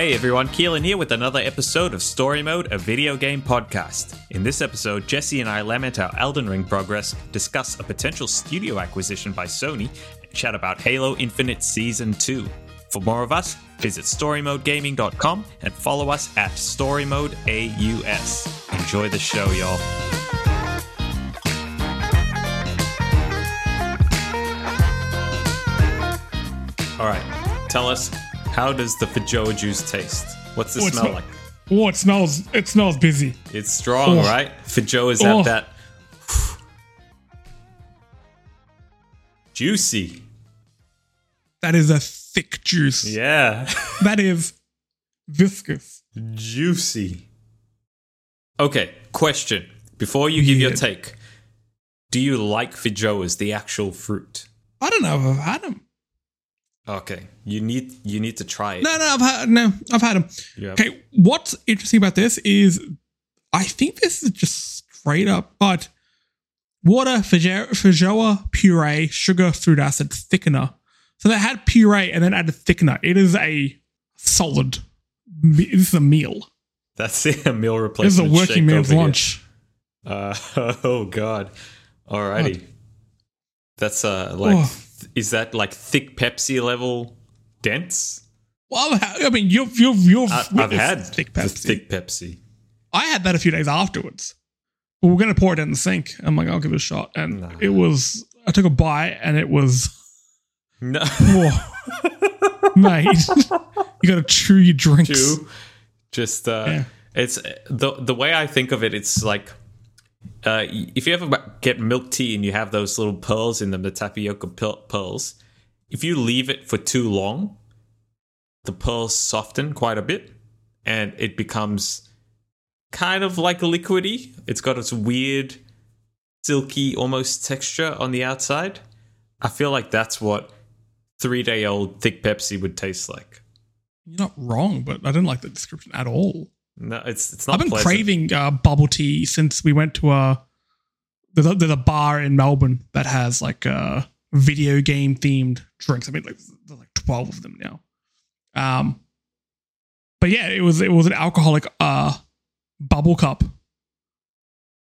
Hey everyone, Keelan here with another episode of Story Mode, a video game podcast. In this episode, Jesse and I lament our Elden Ring progress, discuss a potential studio acquisition by Sony, and chat about Halo Infinite Season 2. For more of us, visit StoryModeGaming.com and follow us at StoryModeAUS. Enjoy the show, y'all. All right, tell us how does the Feijoa juice taste? What's the Oh, it smell like? Oh, it smells. It smells busy. It's strong, Oh. right? Feijoas Oh. have that juicy. That is a thick juice. Yeah, That is viscous. juicy. Okay, question. Before you give your take, do you like Feijoas, the actual fruit? I don't know if I've had them. Okay, you need you need to try it. No, no, I've had no, I've had them. Okay, what's interesting about this is, I think this is just straight up, but water, Feijoa puree, sugar, fruit acid, thickener. So they had puree and then added thickener. It is a solid. This is a meal. That's it, a meal replacement. This is a working man's lunch. Uh, oh god. Alrighty. That's uh like Oh. Is that like thick Pepsi level dense? Well, I mean, you've you've you've I, I've had thick Pepsi. thick Pepsi. I had that a few days afterwards. We were going to pour it in the sink. I'm like, I'll give it a shot, and Nah. it was. I took a bite, and it was. No. Mate, you got to chew your drinks. Chew. Just uh Yeah. it's the the way I think of it it's like uh, if you ever get milk tea and you have those little pearls in them, the tapioca pearls, if you leave it for too long, the pearls soften quite a bit and it becomes kind of like liquidy. It's got its weird, silky almost texture on the outside. I feel like that's what three day old thick Pepsi would taste like. You're not wrong, but I didn't like the description at all. No, it's it's not. I've been pleasant. craving uh, bubble tea since we went to a. There's a, there's a bar in Melbourne that has like uh, video game themed drinks. I mean, like there's like twelve of them now. Um, but yeah, it was it was an alcoholic uh bubble cup,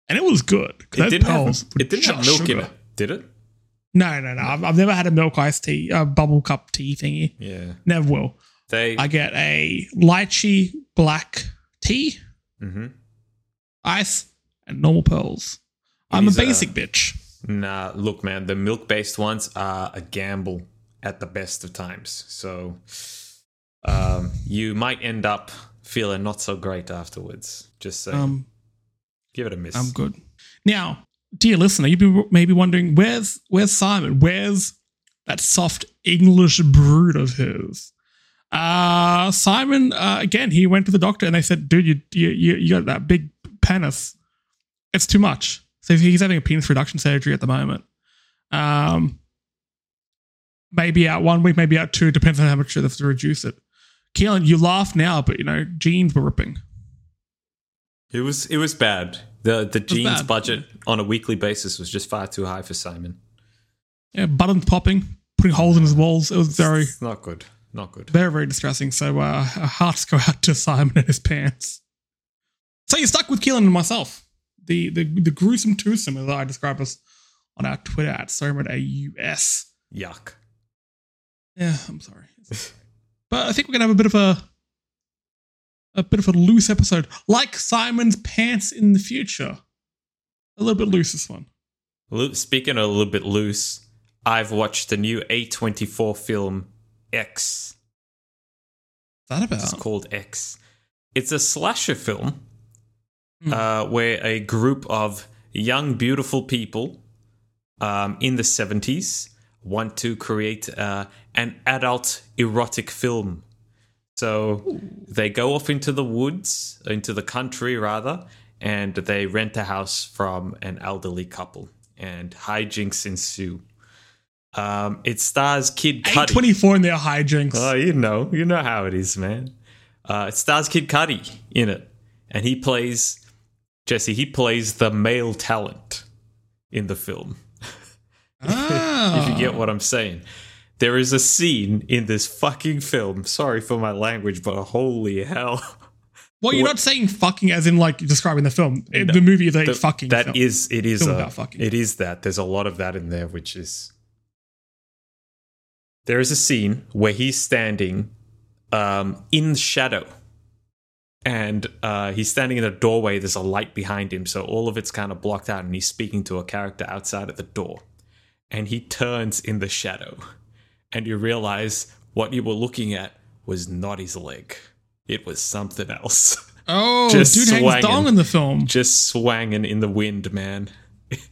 and it was good. It didn't have it didn't have milk in sugar. it, did it? No, no, no. I've, I've never had a milk iced tea, uh, bubble cup tea thingy. Yeah, Never will. they. I get a lychee black tea, Mhm. ice, and normal pearls. It I'm a uh, basic bitch. Nah, look, man, the milk based ones are a gamble at the best of times. So, um, you might end up feeling not so great afterwards. Just say, Um, give it a miss. I'm good. Now, dear listener, you'd be maybe wondering where's where's Simon? Where's that soft English brood of his? Uh Simon uh, again. He went to the doctor and they said, "Dude, you you you, you got that big penis. It's too much." So he's having a penis reduction surgery at the moment. Um, maybe out one week, maybe out two. Depends on how much they have to reduce it. Keelan, you laugh now, but you know jeans were ripping. It was it was bad. The the jeans budget on a weekly basis was just far too high for Simon. Yeah, buttons popping, putting holes in his walls. It was very, It's not good. Not good. very, very distressing. So uh, our hearts go out to Simon and his pants. So you're stuck with Keelan and myself. The the the gruesome twosome, as I describe us on our Twitter at SomerAUS. Yuck. Yeah, I'm sorry. but I think we're gonna have a bit of a a bit of a loose episode, like Simon's pants in the future. A little bit loose this one. Speaking of a little bit loose, I've watched the new A24 film X. What's that about? It's called X. It's a slasher film Hmm. uh, where a group of young, beautiful people um, in the 70s want to create uh, an adult erotic film. So they go off into the woods, into the country rather, and they rent a house from an elderly couple, and hijinks ensue. Um, it stars Kid Cudi. 24 in their hijinks. Oh, you know, you know how it is, man. Uh, it stars Kid Cudi in it, and he plays Jesse. He plays the male talent in the film. ah. If you get what I'm saying. there is a scene in this fucking film. Sorry for my language, but holy hell. Well, you're What- not saying fucking as in like describing the film. No, the movie is a The- fucking That film. is- it is Film a, about fucking. it is that. There's a lot of that in there, which is there is a scene where he's standing um, in shadow, and uh, he's standing in a doorway. There's a light behind him, so all of it's kind of blocked out, and he's speaking to a character outside of the door, and he turns in the shadow, and you realize what you were looking at was not his leg. It was something else. oh, just dude hangs swanging. dong in the film. Just swanging in the wind, man.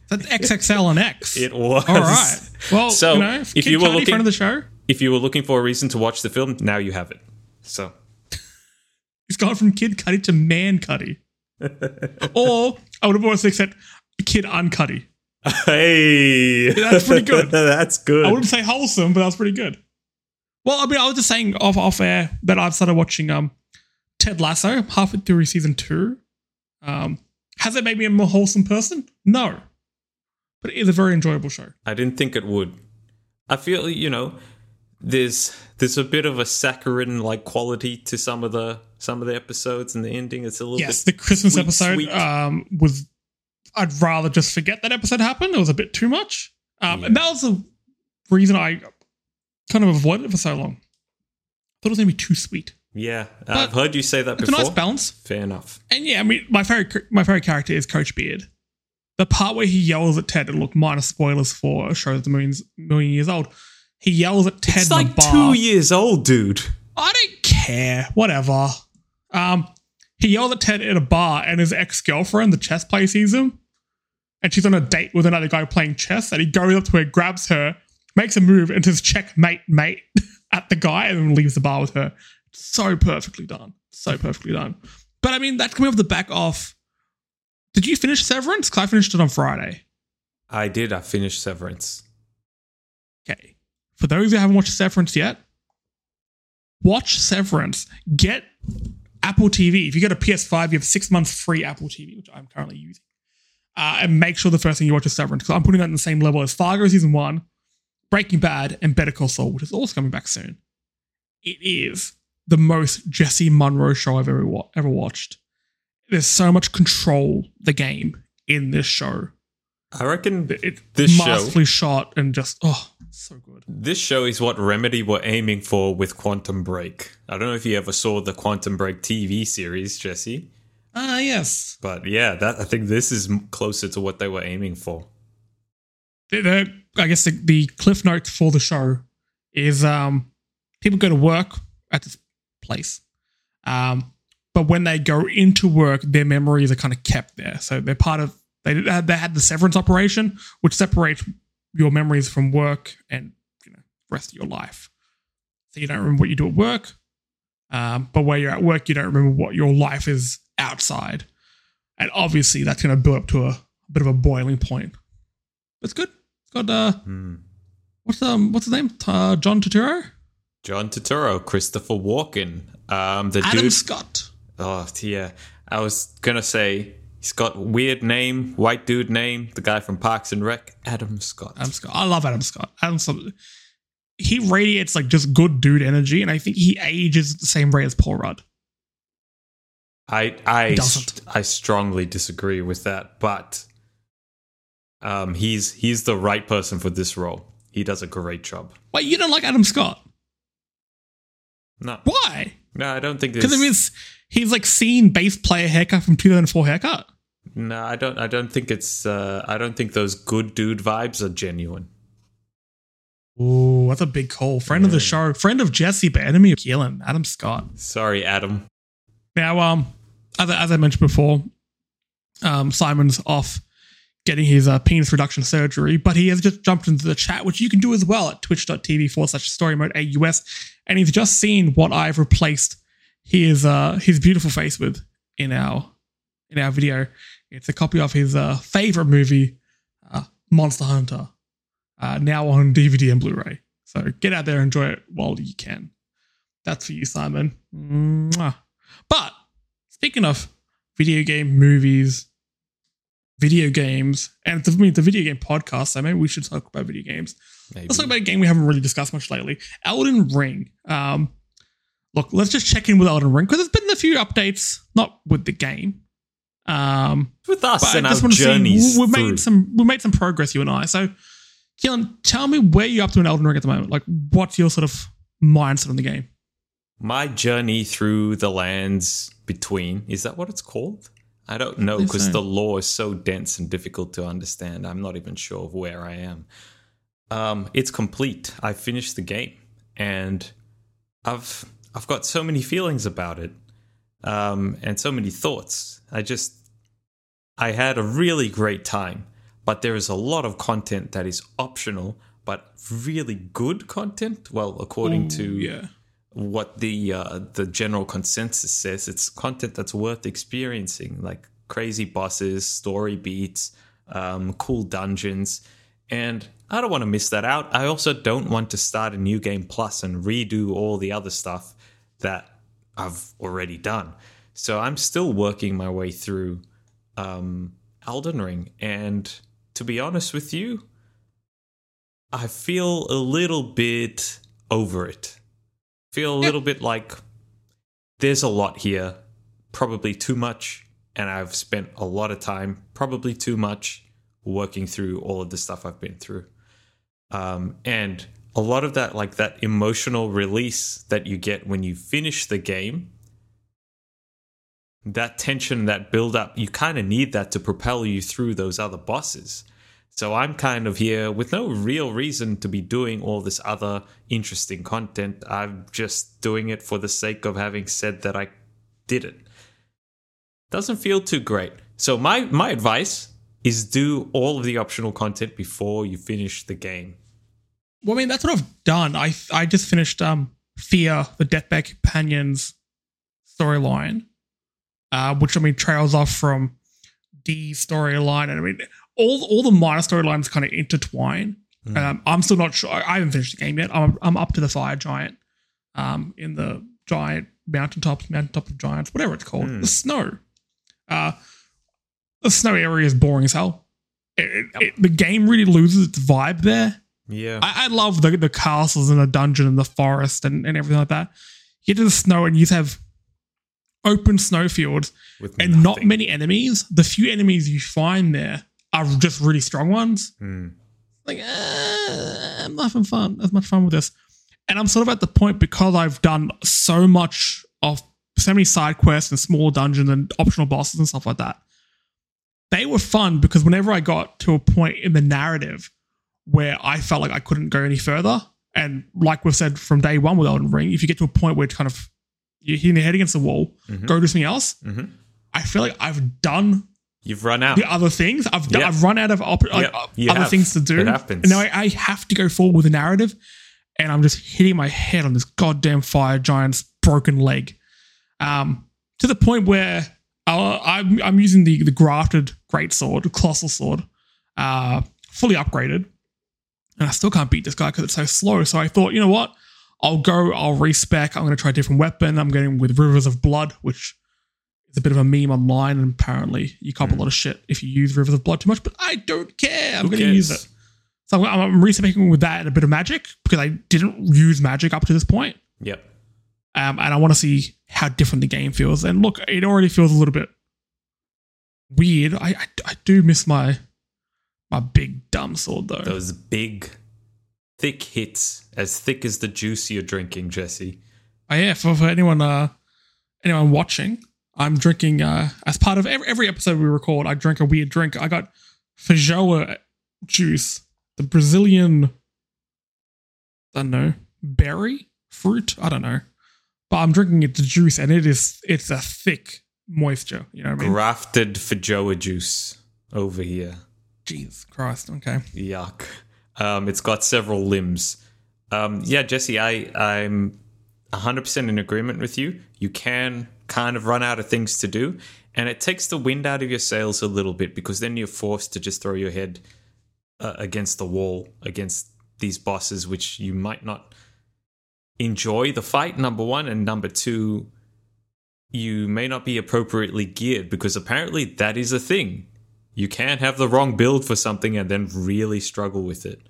That's XXL and X. It was. All right. Well, So, you know, if you were looking- friend of the show, If you were looking for a reason to watch the film, now you have it. So, he's gone from Kid Cudi to Man Cudi. or I would have also said Kid Uncuddy. hey, That's pretty good. That's good. I wouldn't say wholesome, but that's pretty good. Well, I mean, I was just saying off off air that I've started watching um Ted Lasso halfway through season two. Um, has it made me a more wholesome person? No, but it is a very enjoyable show. I didn't think it would. I feel you know, there's there's a bit of a saccharine like quality to some of the some of the episodes and the ending. It's a little Yes, the Christmas sweet, episode sweet. um was. I'd rather just forget that episode happened. It was a bit too much, um, and that was the reason I kind of avoided it for so long. Thought it was gonna be too sweet. Yeah. I've heard you say that It's a before. nice balance. Fair enough. And yeah, I mean, my favorite my favorite character is Coach Beard. The part where he yells at Ted, and look, minor spoilers for a show that's a million, million years old. He yells at Ted It's in like the bar. two years old, dude. I don't care. Whatever. Um, he yelled at Ted at a bar, and his ex girlfriend, the chess player, sees him, and she's on a date with another guy playing chess. And he goes up to her, grabs her, makes a move, and says checkmate, mate, at the guy, and then leaves the bar with her. So perfectly done. So perfectly done. But I mean, that's coming off the back of. Did you finish Severance? Because I finished it on Friday. I did. I finished Severance. Okay. For those who haven't watched Severance yet, watch Severance. Get Apple TV. If you get a PS5, you have six months free Apple TV, which I'm currently using. Uh, and make sure the first thing you watch is Severance, because I'm putting that in the same level as Fargo Season 1, Breaking Bad, and Better Call Saul, which is also coming back soon. It is the most Jesse Monroe show I've ever, wa- ever watched. There's so much control the game in this show. I reckon It, This show- masterfully shot and just, oh, so good. This show is what Remedy were aiming for with Quantum Break. I don't know if you ever saw the Quantum Break TV series, Jesse, Ah, yes. but yeah, that I think this is closer to what they were aiming for. The, the- I guess the, the cliff notes for the show is um, people go to work at this place. Um, but when they go into work, their memories are kind of kept there. So they're part of, they had, they had the severance operation, which separates your memories from work and you know rest of your life. So you don't remember what you do at work, um, but where you're at work, you don't remember what your life is outside. And obviously, that's going to build up to a, bit of a boiling point. It's good. It's got uh, Hmm. what's um, what's his name? Uh, John Turturro, John Turturro, Christopher Walken, um, the Adam dude. Scott. Oh yeah, I was gonna say he's got weird name, white dude name, the guy from Parks and Rec, Adam Scott. Adam Scott. I love Adam Scott. Adam Scott. He radiates like just good dude energy, and I think he ages at the same rate as Paul Rudd. I I doesn't. I strongly disagree with that, but um, he's he's the right person for this role. He does a great job. Wait, you don't like Adam Scott? No, Why? no, I don't think Because this. I mean, he's like scene bass player haircut from 2004 haircut. no, I don't. I don't think it's. Uh, I don't think those good dude vibes are genuine. Ooh, that's a big call. Friend of the Yeah. show, friend of Jesse, but enemy of Keelan, Adam Scott. Sorry, Adam. Now, um, as, as I mentioned before, um, Simon's off getting his uh, penis reduction surgery, but he has just jumped into the chat, which you can do as well at twitch.tv forward slash story mode AUS. And he's just seen what I've replaced his uh, his beautiful face with in our in our video. It's a copy of his uh, favorite movie, uh, Monster Hunter, uh, now on DVD and Blu-ray. So get out there and enjoy it while you can. That's for you, Simon. Mwah. But speaking of video game movies, video games, and the, I mean, a video game podcast, so maybe we should talk about video games. Maybe. Let's talk about a game we haven't really discussed much lately Elden Ring. Um, look, let's just check in with Elden Ring because there's been a few updates, not with the game. Um, with us I and our just want to journeys see we've through. made some we made some progress, you and I. So, Keelan, tell me where you're up to in Elden Ring at the moment. Like, what's your sort of mindset on the game? My journey through the lands between is that what it's called? I don't know because the lore is so dense and difficult to understand. I'm not even sure of where I am. Um, it's complete. I finished the game, and I've I've got so many feelings about it, um, and so many thoughts. I just I had a really great time, but there is a lot of content that is optional, but really good content. Well, according to yeah, what the uh, the general consensus says. It's content that's worth experiencing, like crazy bosses, story beats, um, cool dungeons, and I don't want to miss that out. I also don't want to start a new game plus and redo all the other stuff that I've already done. So I'm still working my way through um, Elden Ring, and to be honest with you, I feel a little bit over it feel a little bit like there's a lot here, probably too much, and I've spent a lot of time, probably too much, working through all of the stuff I've been through. Um, and a lot of that, like that emotional release that you get when you finish the game, that tension, that build up, you kind of need that to propel you through those other bosses. So I'm kind of here with no real reason to be doing all this other interesting content. I'm just doing it for the sake of having said that I did it. Doesn't feel too great. So my my advice is do all of the optional content before you finish the game. Well, I mean, that's what I've done. I I just finished um Fia, the Deathbed Companions storyline, uh, which I mean trails off from D storyline, and I mean all all the minor storylines kind of intertwine. Mm. Um, I'm still not sure. I haven't finished the game yet. I'm I'm up to the fire giant, um, in the giant mountaintops, mountaintop of giants, whatever it's called, Mm. the snow. Uh, the snow area is boring as hell. It, Yep. it- the game really loses its vibe there. Yeah. I, I love the, the castles and the dungeon and the forest and, and everything like that. You get to the snow and you have open snowfields and not many enemies. The few enemies you find there are just really strong ones. Mm. Like, uh, I'm not having fun, as much fun with this. And I'm sort of at the point because I've done so much of so many side quests and small dungeons and optional bosses and stuff like that. They were fun because whenever I got to a point in the narrative where I felt like I couldn't go any further, and like we've said from day one with Elden Ring, if you get to a point where it's kind of you're hitting your head against the wall, Mhm. go do something else. Mhm. I feel like I've done You've run out. the other things. I've done, Yeah. I've run out of op- like, you other have. things to do. It happens. And now I, I have to go forward with a narrative, and I'm just hitting my head on this goddamn fire giant's broken leg, um, to the point where uh, I'm I'm using the the grafted great sword, the colossal sword, uh, fully upgraded, and I still can't beat this guy because it's so slow. So I thought, you know what? I'll go. I'll respec. I'm going to try a different weapon. I'm going with Rivers of Blood, which is a bit of a meme online, and apparently you cop a lot of shit if you use Rivers of Blood too much. But I don't care. I'm going to use it. So I'm, I'm with that and a bit of magic because I didn't use magic up to this point. Yep. Um, and I want to see how different the game feels. And look, it already feels a little bit weird. I I, I do miss my my big dumb sword though. Those big, thick hits, as thick as the juice you're drinking, Jesse. Oh, yeah, for, for anyone uh anyone watching, I'm drinking uh as part of every, every episode we record, I drink a weird drink. I got feijoa juice, the Brazilian I don't know, berry fruit, I don't know. But I'm drinking it the juice and it is it's a thick moisture, you know what I mean? Grafted Feijoa juice over here. Jesus Christ, okay. Yuck. Um, it's got several limbs. Um, yeah, Jesse, I, I'm 100% in agreement with you. You can kind of run out of things to do, and it takes the wind out of your sails a little bit because then you're forced to just throw your head uh, against the wall against these bosses, which you might not enjoy the fight, number one, and number two, you may not be appropriately geared because apparently that is a thing you can have the wrong build for something and then really struggle with it.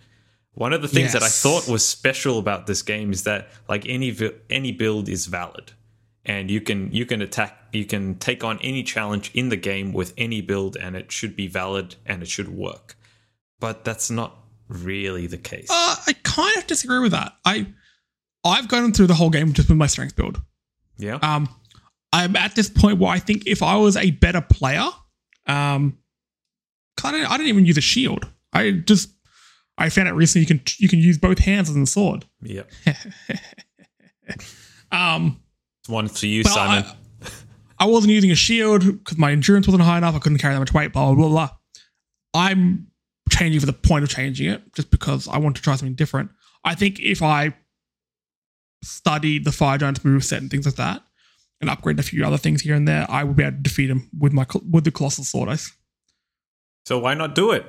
One of the things that I thought was special about this game is that like any any build is valid, and you can you can attack you can take on any challenge in the game with any build, and it should be valid and it should work. But that's not really the case. Uh, I kind of disagree with that. I I've gone through the whole game just with my strength build. yeah, Um, I'm at this point where I think if I was a better player, um, kind of I didn't even use a shield. I just I found out recently you can you can use both hands as a sword. yeah. Um, It's one for you, Simon. I, I wasn't using a shield because my endurance wasn't high enough. I couldn't carry that much weight. Blah blah blah. blah. I'm changing for the point of changing it, just because I want to try something different. I think if I studied the Fire Giant's moveset and things like that, and upgrade a few other things here and there, I would be able to defeat him with my with the colossal sword. I, so why not do it?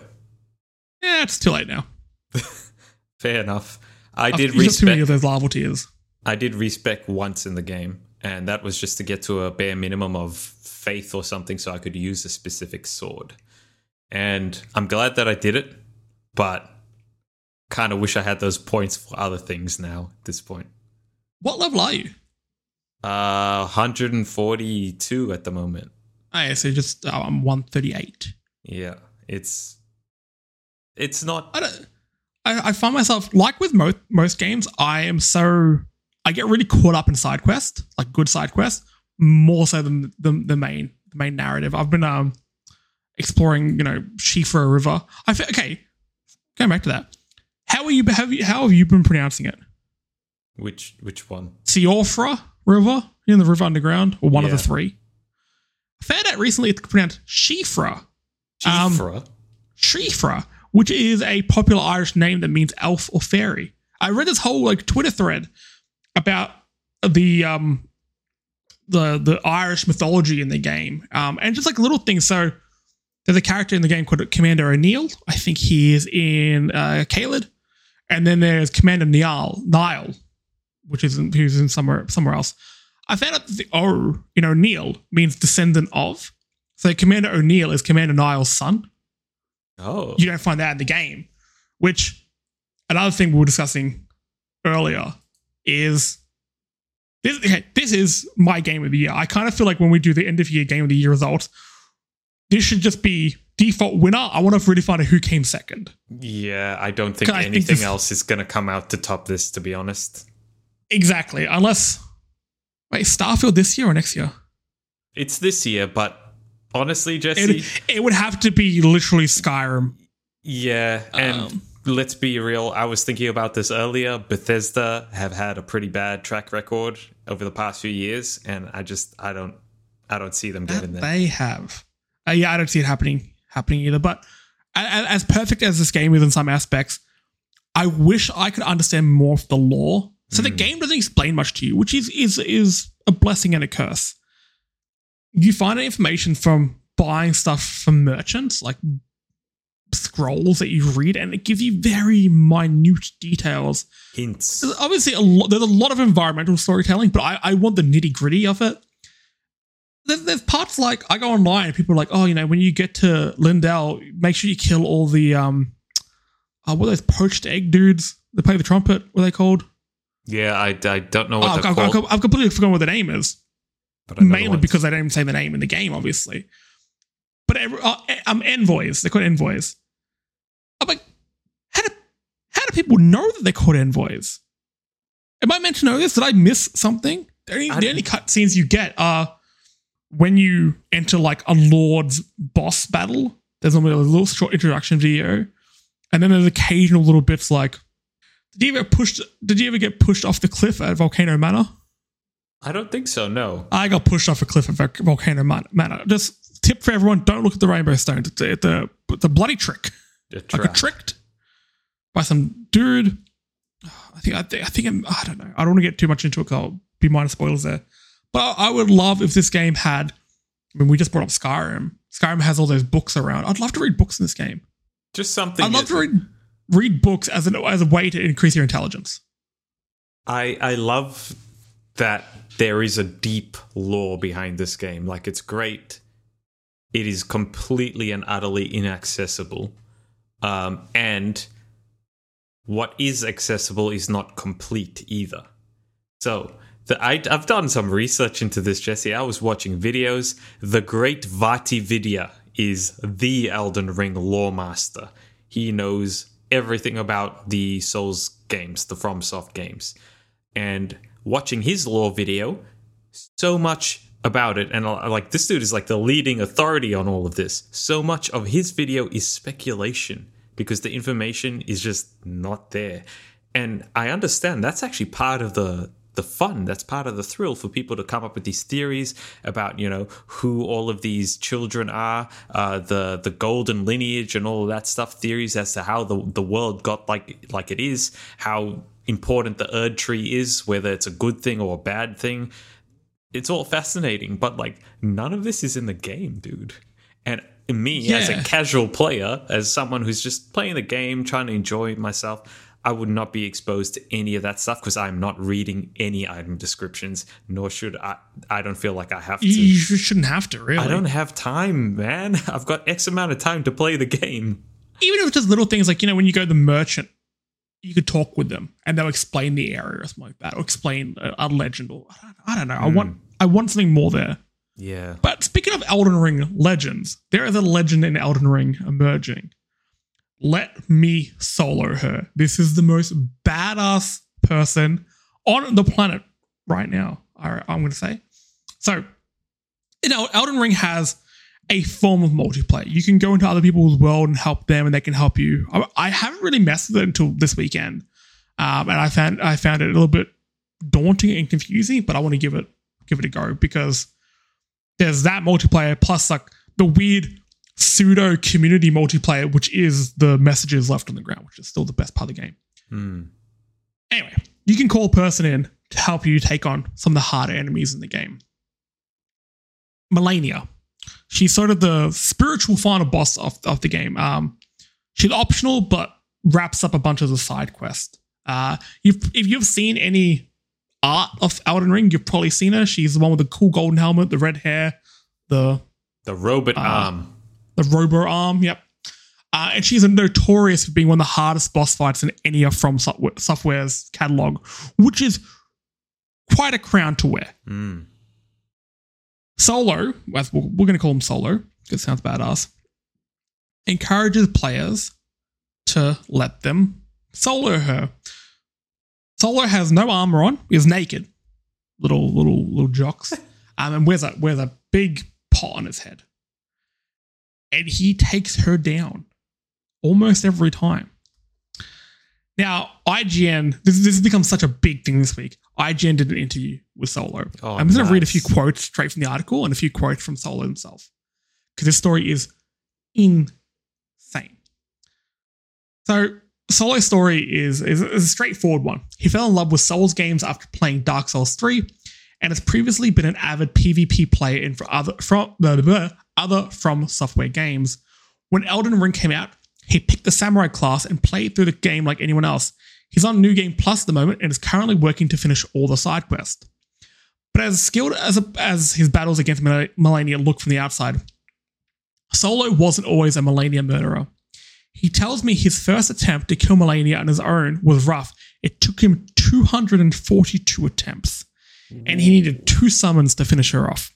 yeah, it's too late now. Fair enough. I I've did used up too many respect. of those Larval Tears. I did respec once in the game, and that was just to get to a bare minimum of faith or something, so I could use a specific sword. And I'm glad that I did it, but kind of wish I had those points for other things now at this point. What level are you? Uh, 142 at the moment. Oh, yeah, so just oh, I'm 138. Yeah, it's it's not. I don't. I, I find myself like with most most games. I am so I get really caught up in side quests, like good side quests, more so than the, the main the main narrative. I've been um exploring, you know, Shifra River. I fe- okay. Going back to that, how are you? Have you? How have you been pronouncing it? Which which one? Siofra River in the river underground, or one of the three. I found out recently it's pronounced Shifra. Um, Jifra. Shifra, which is a popular Irish name that means elf or fairy. I read this whole like Twitter thread about the um the the Irish mythology in the game, um, and just like little things. So there's a character in the game called Commander O'Neill. I think he is in uh, Caelid, and then there's Commander Niall, Niall, which is in, who's in somewhere somewhere else. I found out that the O in O'Neill means descendant of. So Commander O'Neill is Commander Niall's son oh, you don't find that in the game. Which another thing we were discussing earlier is this. Okay, this is my game of the year. I kind of feel like when we do the end of year game of the year results, this should just be default winner. I want to really find out who came second. yeah. I don't think I think anything this- else is gonna come out to top this. To be honest, Exactly, unless wait, Starfield this year or next year? it's this year, but honestly, Jesse. It, it would have to be literally Skyrim. Yeah, and Um, let's be real. I was thinking about this earlier. Bethesda have had a pretty bad track record over the past few years, and I just I don't I don't see them getting That there. they have. Uh, yeah, I don't see it happening happening either. But as perfect as this game is in some aspects, I wish I could understand more of the lore. So the Mm. game doesn't explain much to you, which is is is a blessing and a curse. You find information from buying stuff from merchants, like scrolls that you read, and it gives you very minute details? Hints. there's obviously a lot there's a lot of environmental storytelling but i, I want the nitty gritty of it. There's, there's parts like i go online and people are like oh you know when you get to Leyndell make sure you kill all the um uh, what are those poached egg dudes that play the trumpet what are they called? Yeah, I, I don't know oh, what I've, they're I've- called, I've- I've completely forgotten what the name is but I know the mainly ones. because they don't even say the name in the game, obviously. But every, uh, um, envoys, they're called envoys. I'm like, how do how do people know that they're called envoys? Am I meant to know this? Did I miss something? The only, the only cutscenes you get are when you enter like a lord's boss battle. There's normally a little short introduction video, and then there's occasional little bits like, did you ever pushed? Did you ever get pushed off the cliff at Volcano Manor? I don't think so. No. I got pushed off a cliff at Vol- Volcano Man- Manor. Just tip for everyone: don't look at the rainbow stones. It's a, it's a, it's a bloody trick. A I got tricked by some dude. I think I think I think I'm, I don't know. I don't want to get too much into it. 'cause I'll be minor spoilers there. But I, I would love if this game had. I mean, we just brought up Skyrim. Skyrim has all those books around. I'd love to read books in this game. Just something. I'd love to read read books as an as a way to increase your intelligence. I I love that there is a deep lore behind this game. Like it's great it is completely and utterly inaccessible. Um, and what is accessible is not complete either. So the, I, have done some research into this, Jesse. I was watching videos. The great VaatiVidya is the Elden Ring lore master. He knows everything about the Souls games, the FromSoft games. And watching his lore video, so much about it. And uh, like this dude is like the leading authority on all of this. So much of his video is speculation because the information is just not there. And i understand that's actually part of the the fun that's part of the thrill for people to come up with these theories about you know who all of these children are uh, the the golden lineage and all of that stuff theories as to how the the world got like like it is how important the Erdtree is whether it's a good thing or a bad thing it's all fascinating, but like none of this is in the game, dude. And me, yeah. as a casual player, as someone who's just playing the game, trying to enjoy myself, I would not be exposed to any of that stuff because I'm not reading any item descriptions, nor should I. I don't feel like I have to. You shouldn't have to, really. I don't have time, man. I've got X amount of time to play the game. Even if it's just little things like, you know, when you go to the merchant, you could talk with them and they'll explain the area or something like that, or explain a, a legend, or I don't, I don't know. Mm. I want hmm. I want something more there. Yeah. But speaking of Elden Ring legends, there is a legend in Elden Ring emerging. Let me solo her. This is the most badass person on the planet right now. I'm going to say. So, you know, Elden Ring has a form of multiplayer. You can go into other people's world and help them, and they can help you. I, I haven't really messed with it until this weekend, um, and I found I found it a little bit daunting and confusing. But I want to give it give it a go because there's that multiplayer plus like the weird pseudo community multiplayer, which is the messages left on the ground, which is still the best part of the game. Hmm. Anyway, you can call a person in to help you take on some of the harder enemies in the game. Malenia. She's sort of the spiritual final boss of, of the game. Um, she's optional, but wraps up a bunch of the side quests. Uh, you've, if you've seen any art of Elden Ring. You've probably seen her. She's the one with the cool golden helmet, the red hair, the the robot uh, arm, the robo arm. Yep. Uh, and she's notorious for being one of the hardest boss fights in any of From Software's catalog, which is quite a crown to wear. Mm. Solo, as we're going to call him Solo, because it sounds badass, encourages players to let them solo her. Solo has no armor on. He's naked. Little little little jocks. Um, and wears a wears a big pot on his head. And he takes her down almost every time. Now, IGN, this, this has become such a big thing this week. IGN did an interview with Solo. Oh, I'm just going to read a few quotes straight from the article and a few quotes from Solo himself. Because this story is insane. So, Solo's story is, is, is, a straightforward one. He fell in love with Souls games after playing Dark Souls 3 and has previously been an avid PvP player in for other from the other from software games. When Elden Ring came out, he picked the samurai class and played through the game like anyone else. He's on New Game Plus at the moment and is currently working to finish all the side quests. But as skilled as, a, as his battles against Malenia look from the outside, Solo wasn't always a Malenia murderer. He tells me his first attempt to kill Malenia on his own was rough. It took him 242 attempts, and he needed two summons to finish her off.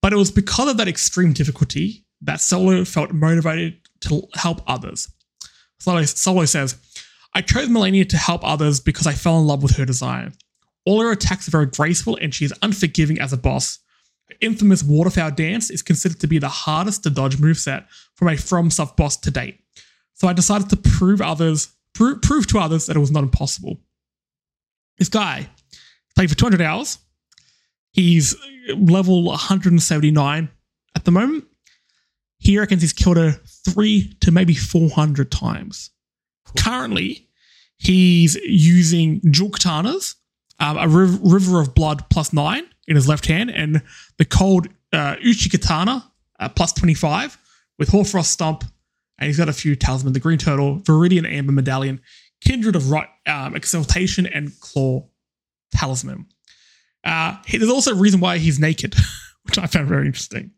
But it was because of that extreme difficulty that Solo felt motivated to help others. Solo, Solo says, I chose Malenia to help others because I fell in love with her design. All her attacks are very graceful and she is unforgiving as a boss. Her infamous Waterfowl dance is considered to be the hardest to dodge moveset from a FromSoft boss to date. So I decided to prove others, prove to others that it was not impossible. This guy played for 200 hours. He's level 179 at the moment. He reckons he's killed her three to maybe 400 times. Currently, he's using dual katanas, um, a riv- river of blood plus nine in his left hand, and the cold uh, Uchi katana uh, plus 25 with Hoarfrost Stomp and he's got a few talismans: the Green Turtle, Viridian Amber Medallion, Kindred of right, um, Exaltation, and Claw Talisman. Uh, there's also a reason why he's naked, which I found very interesting.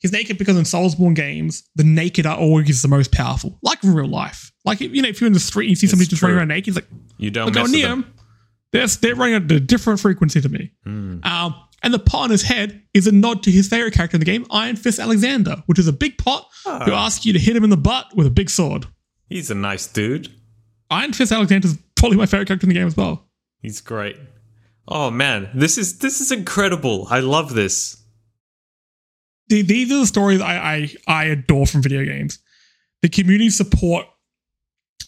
He's naked because in Soulsborne games, the naked are always the most powerful, like in real life. Like you know, if you're in the street and you see It's somebody just running true. around naked, it's like You don't go near them. They're, they're running at a different frequency to me. Hmm. Um, and the pot on his head is a nod to his favorite character in the game, Iron Fist Alexander, which is a big pot who Ah. asks you to hit him in the butt with a big sword. He's a nice dude. Iron Fist Alexander is probably my favorite character in the game as well. He's great. Oh man, this is this is incredible. I love this. These are the stories I, I I adore from video games. The community support.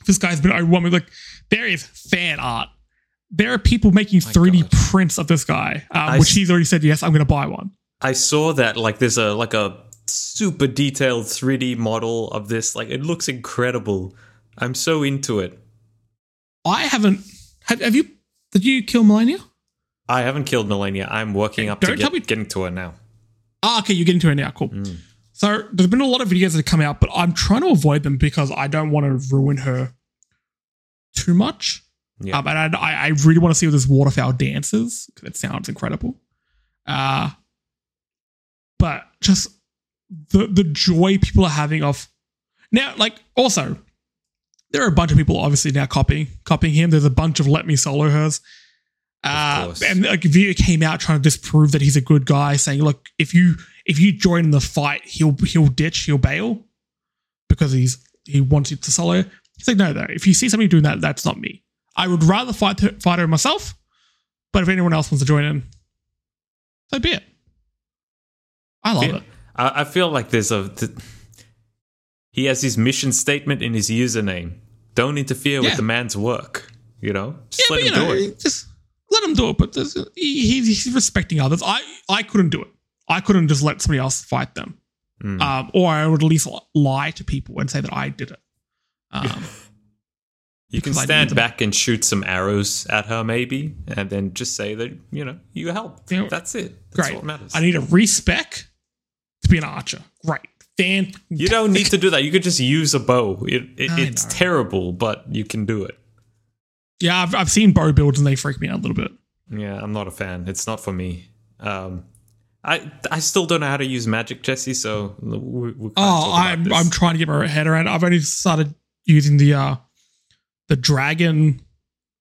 This guy's been overwhelming. Like there is fan art. There are people making My 3D God. prints of this guy, um, which s- he's already said yes, I'm going to buy one. I saw that like there's a like a super detailed 3D model of this. Like it looks incredible. I'm so into it. I haven't. Have, have you? Did you kill Malenia? I haven't killed Malenia. I'm working up Don't to tell get, me- getting to her now. Ah, okay, you're getting to it now. Cool. So there's been a lot of videos that have come out, but I'm trying to avoid them because I don't want to ruin her too much. Yeah. Um, and I, I really want to see what this waterfowl dances because it sounds incredible. Uh, but just the the joy people are having of now, like also there are a bunch of people obviously now copying copying him. There's a bunch of let me solo hers. Uh, and like a video came out trying to disprove that he's a good guy, saying, "Look, if you if you join in the fight, he'll he'll ditch, he'll bail because he's he wants you to solo." He's like, "No, though. If you see somebody doing that, that's not me. I would rather fight fight her myself. But if anyone else wants to join in, so be it. I love Yeah. it. I, I feel like there's a. Th- he has his mission statement in his username. Don't interfere Yeah. with the man's work. You know, just Yeah, let him know, do it. just let him do it. But he, he's, respecting others. I I couldn't do it. I couldn't just let somebody else fight them. Mm. um, or I would at least lie to people and say that I did it. Um, you can stand back and shoot some arrows at her, maybe, and then just say that you know you helped. Know, That's it. That's great. what matters. I need a respec to be an archer. Great. Fan. you don't need to do that. You could just use a bow. It, it, it's know. terrible, but you can do it. Yeah, I've, I've seen bow builds and they freak me out a little bit. Yeah, I'm not a fan. It's not for me. Um, I I still don't know how to use magic, Jesse. So we, we can't Oh, I'm this. I'm trying to get my head around. it. I've only started using the uh the dragon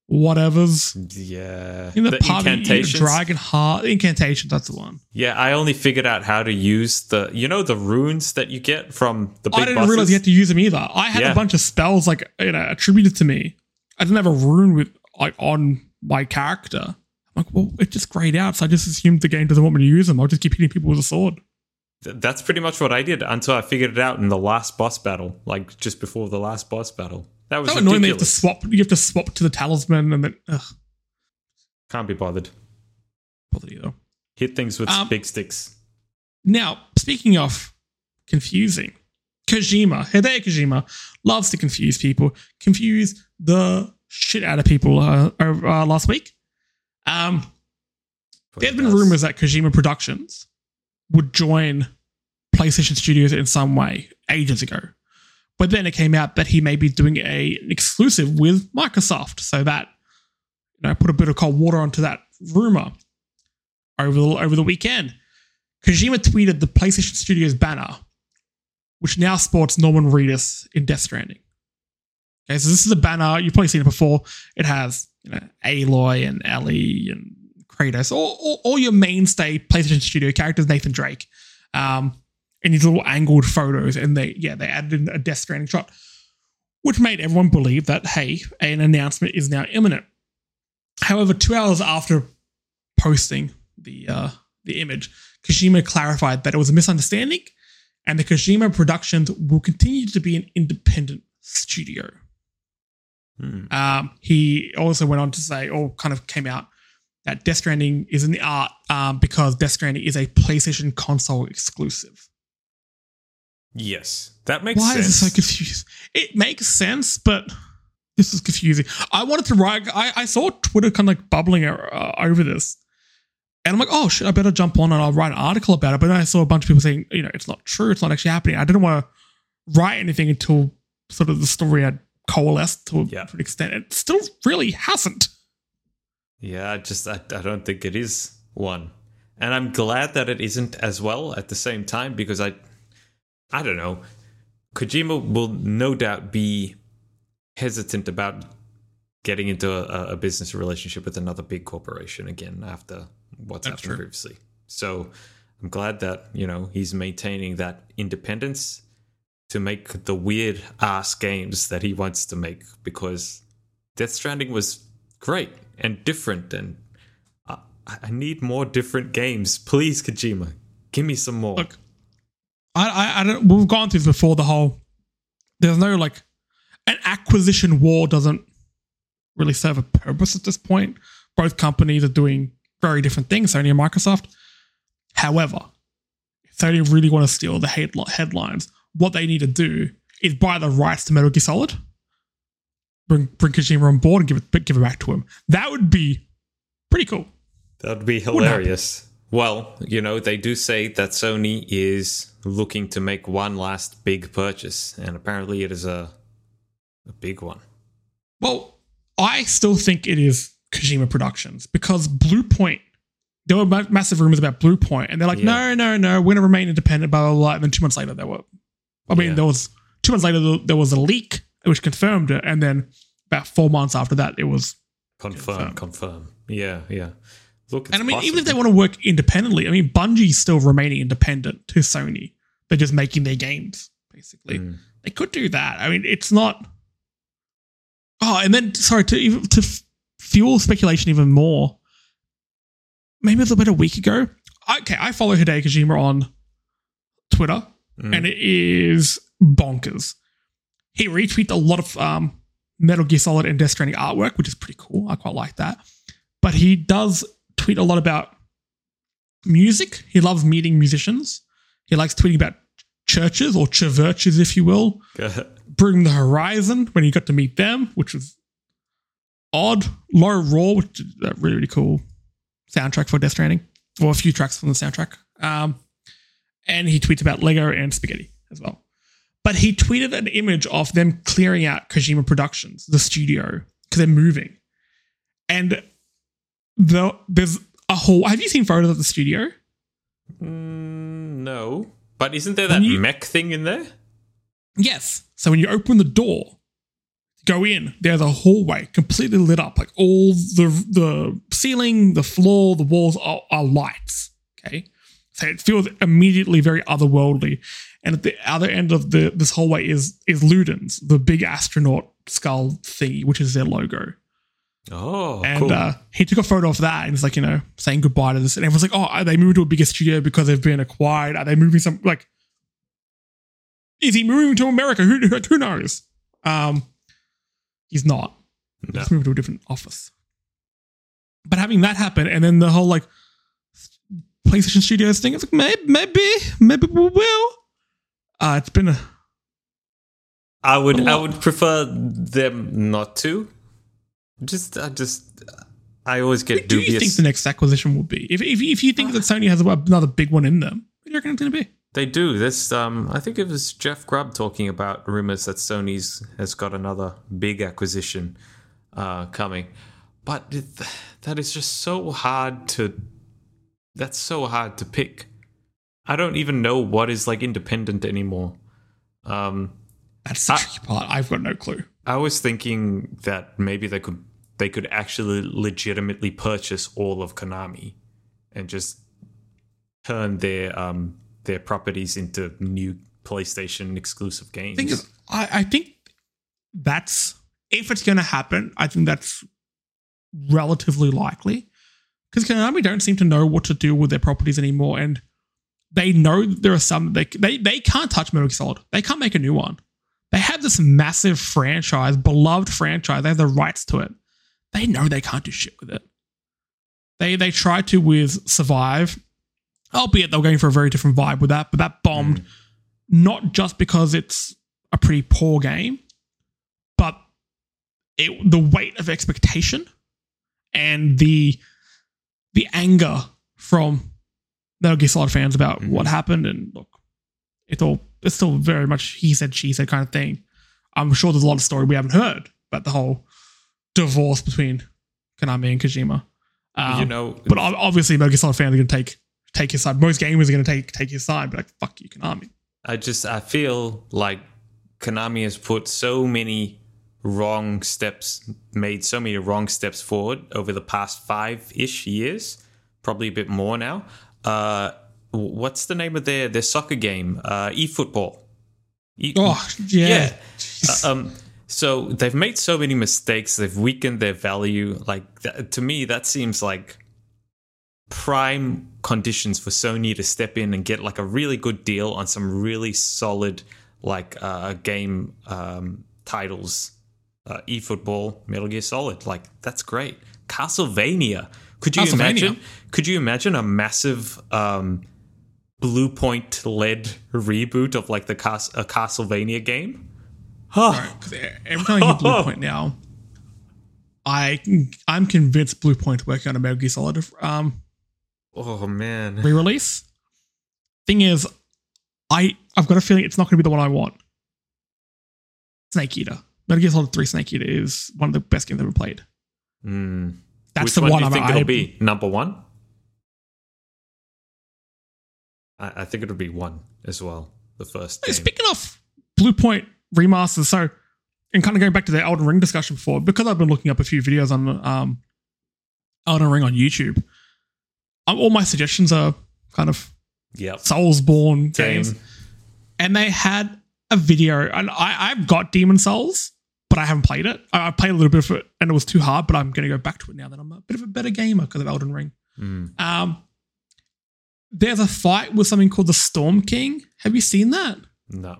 whatever's yeah in the, the pub, incantations. dragon heart incantation That's the one. Yeah, I only figured out how to use the you know the runes that you get from the big I didn't bosses. realize you had to use them either. I had Yeah. a bunch of spells like you know attributed to me. I didn't have a rune with like on my character. I'm like, well, it just grayed out, so I just assumed the game doesn't want me to use them. I'll just keep hitting people with a sword. Th- That's pretty much what I did until I figured it out in the last boss battle, like just before the last boss battle. That was So annoying. You have to swap. You have to swap to the talisman, and then ugh, Can't be bothered. bother you though. Hit things with Um, big sticks. Now, speaking of confusing, Kojima, Hideo Kojima, loves to confuse people. Confuse the shit out of people uh, uh, last week. Um, There's been rumors that Kojima Productions would join PlayStation Studios in some way ages ago. But then it came out that he may be doing a, an exclusive with Microsoft. So that, you know, put a bit of cold water onto that rumor over the, over the weekend. Kojima tweeted the PlayStation Studios banner, which now sports Norman Reedus in Death Stranding. Okay, so this is a banner. You've probably seen it before. It has, you know, Aloy and Ellie and Kratos, all, all, all your mainstay PlayStation Studio characters, Nathan Drake, um, and these little angled photos. And they, yeah, they added in a Death Stranding shot, which made everyone believe that, hey, an announcement is now imminent. However, two hours after posting the uh, the image, Kojima clarified that it was a misunderstanding and the Kojima Productions will continue to be an independent studio. Hmm. Um, he also went on to say, or kind of came out, that Death Stranding is in the art um, because Death Stranding is a PlayStation console exclusive. Yes, that makes sense. Why sense. is it so confused? It makes sense, but this is confusing. I wanted to write. I, I saw Twitter kind of like bubbling uh, over this, and I'm like, oh shit, I better jump on and I'll write an article about it. But then I saw a bunch of people saying, you know, it's not true. It's not actually happening. I didn't want to write anything until sort of the story had coalesced to a Yeah. to an extent. It still really hasn't. Yeah, I just I, I don't think it is one. and I'm glad that it isn't as well at the same time because I, I don't know, Kojima will no doubt be hesitant about getting into a, a business relationship with another big corporation again after what's That's happened true. previously. So I'm glad that you know he's maintaining that independence to make the weird ass games that he wants to make because Death Stranding was great and different and uh, I, I need more different games. Please, Kojima, give me some more. Look, I, I, I don't. We've gone through this before. The whole there's no like an acquisition war doesn't really serve a purpose at this point. Both companies are doing very different things, Sony and Microsoft. However, if Sony really want to steal the headlines, what they need to do is buy the rights to Metal Gear Solid, bring bring Kojima on board, and give it give it back to him. That would be pretty cool. That would be hilarious. Well, you know, they do say that Sony is looking to make one last big purchase, and apparently it is a a big one. Well, I still think it is Kojima Productions because Blue Point. There were massive rumors about Blue and they're like, Yeah. no, no, no, we're going to remain independent, blah, blah, blah. And then two months later, there were, I mean, Yeah. there was, two months later, there was a leak which confirmed it. And then about four months after that, it was, Confirm, confirm. Yeah, yeah. Look, and I mean, even if they want to work independently, I mean, Bungie's still remaining independent to Sony. They're just making their games, basically. Mm. They could do that. I mean, it's not. Oh, and then sorry to even to fuel speculation even more. Maybe a little bit a week ago. Okay, I follow Hideo Kojima on Twitter, Mm. and it is bonkers. He retweeted a lot of um, Metal Gear Solid and Death Stranding artwork, which is pretty cool. I quite like that. But he does tweet a lot about music. He loves meeting musicians. He likes tweeting about churches or churches, if you will. Bring the Horizon when he got to meet them, which was odd. Low Roar, which is a really, really cool soundtrack for Death Stranding, or a few tracks from the soundtrack. Um, and he tweets about Lego and spaghetti as well. But he tweeted an image of them clearing out Kojima Productions, the studio, because they're moving. And the, there's a whole. Have you seen photos of the studio? Mm, no, but isn't there that you- mech thing in there? Yes. So when you open the door, go in, there's a hallway completely lit up. Like all the the ceiling, the floor, the walls are, are lights. Okay. So it feels immediately very otherworldly. And at the other end of the this hallway is is Ludens, the big astronaut skull thingy, which is their logo. Oh, and cool. uh, he took a photo of that and it's like, you know, saying goodbye to this. And everyone's like, oh, are they moving to a bigger studio because they've been acquired? Are they moving some, like, is he moving to America? Who, who, who knows? Um, he's not. No. He's moving to a different office. But having that happen and then the whole, like, PlayStation Studios thing, it's like, maybe, maybe, maybe we will. Uh, it's been a, I would, a I would prefer them not to. Just, I just, I always get Who do you think the next acquisition will be? If, if, if you think that Sony has another big one in them, what do you reckon it's going to be? They do. This um I think it was Jeff Grubb talking about rumors that Sony's has got another big acquisition uh coming. But it, that is just so hard to that's so hard to pick. I don't even know what is like independent anymore. Um That's the I- tricky part. I've got no clue. I was thinking that maybe they could they could actually legitimately purchase all of Konami and just turn their um their properties into new PlayStation exclusive games. I, I think that's if it's going to happen. I think that's relatively likely because Konami don't seem to know what to do with their properties anymore, and they know there are some they they they can't touch Metal Gear Solid. They can't make a new one. They have this massive franchise, beloved franchise. They have the rights to it. They know they can't do shit with it. They they tried to with Survive, albeit they were going for a very different vibe with that, but that bombed not just because it's a pretty poor game, but it, the weight of expectation and the the anger from Metal Gear Solid fans about Mhm. what happened. And look, it's all it's still very much he said she said kind of thing. I'm sure there's a lot of story we haven't heard about the whole divorce between Konami and Kojima. Um, you know, but obviously, Metal Gear Solid fans are going to take take your side. Most gamers are going to take take your side, but like fuck you, Konami. I just I feel like Konami has put so many wrong steps, made so many wrong steps forward over the past five ish years, probably a bit more now. Uh, what's the name of their their soccer game? Uh, eFootball. E- Oh yeah, yeah. Uh, um, so they've made so many mistakes. They've weakened their value. Like th- to me, that seems like prime conditions for Sony to step in and get like a really good deal on some really solid like uh, game um, titles. Uh, eFootball, Metal Gear Solid, like that's great. Castlevania. Could you Castlevania. imagine? Could you imagine a massive um, Blue Point led reboot of like the Cas- a Castlevania game? Huh. 'Cause every time I hear Blue Point now, I I'm convinced Blue Point working on a Metal Gear Solid um, Oh man. re-release. Thing is, I I've got a feeling it's not going to be the one I want. Snake Eater. Metal Gear Solid Three Snake Eater is one of the best games I've ever played. Hmm. That's Which the one, one, do you I'm, think I, it'll be? Number one? I, I think it'll be one as well. The first Hey. Speaking of Blue Point remasters, so and kind of going back to the Elden Ring discussion before, because I've been looking up a few videos on um, Elden Ring on YouTube. All my suggestions are kind of Yep. Soulsborne Same. games, and they had a video, and I, I've got Demon Souls, but I haven't played it. I, I played a little bit of it, and it was too hard. But I'm going to go back to it now that I'm a bit of a better gamer because of Elden Ring. Mm. Um, there's a fight with something called the Storm King. Have you seen that? No.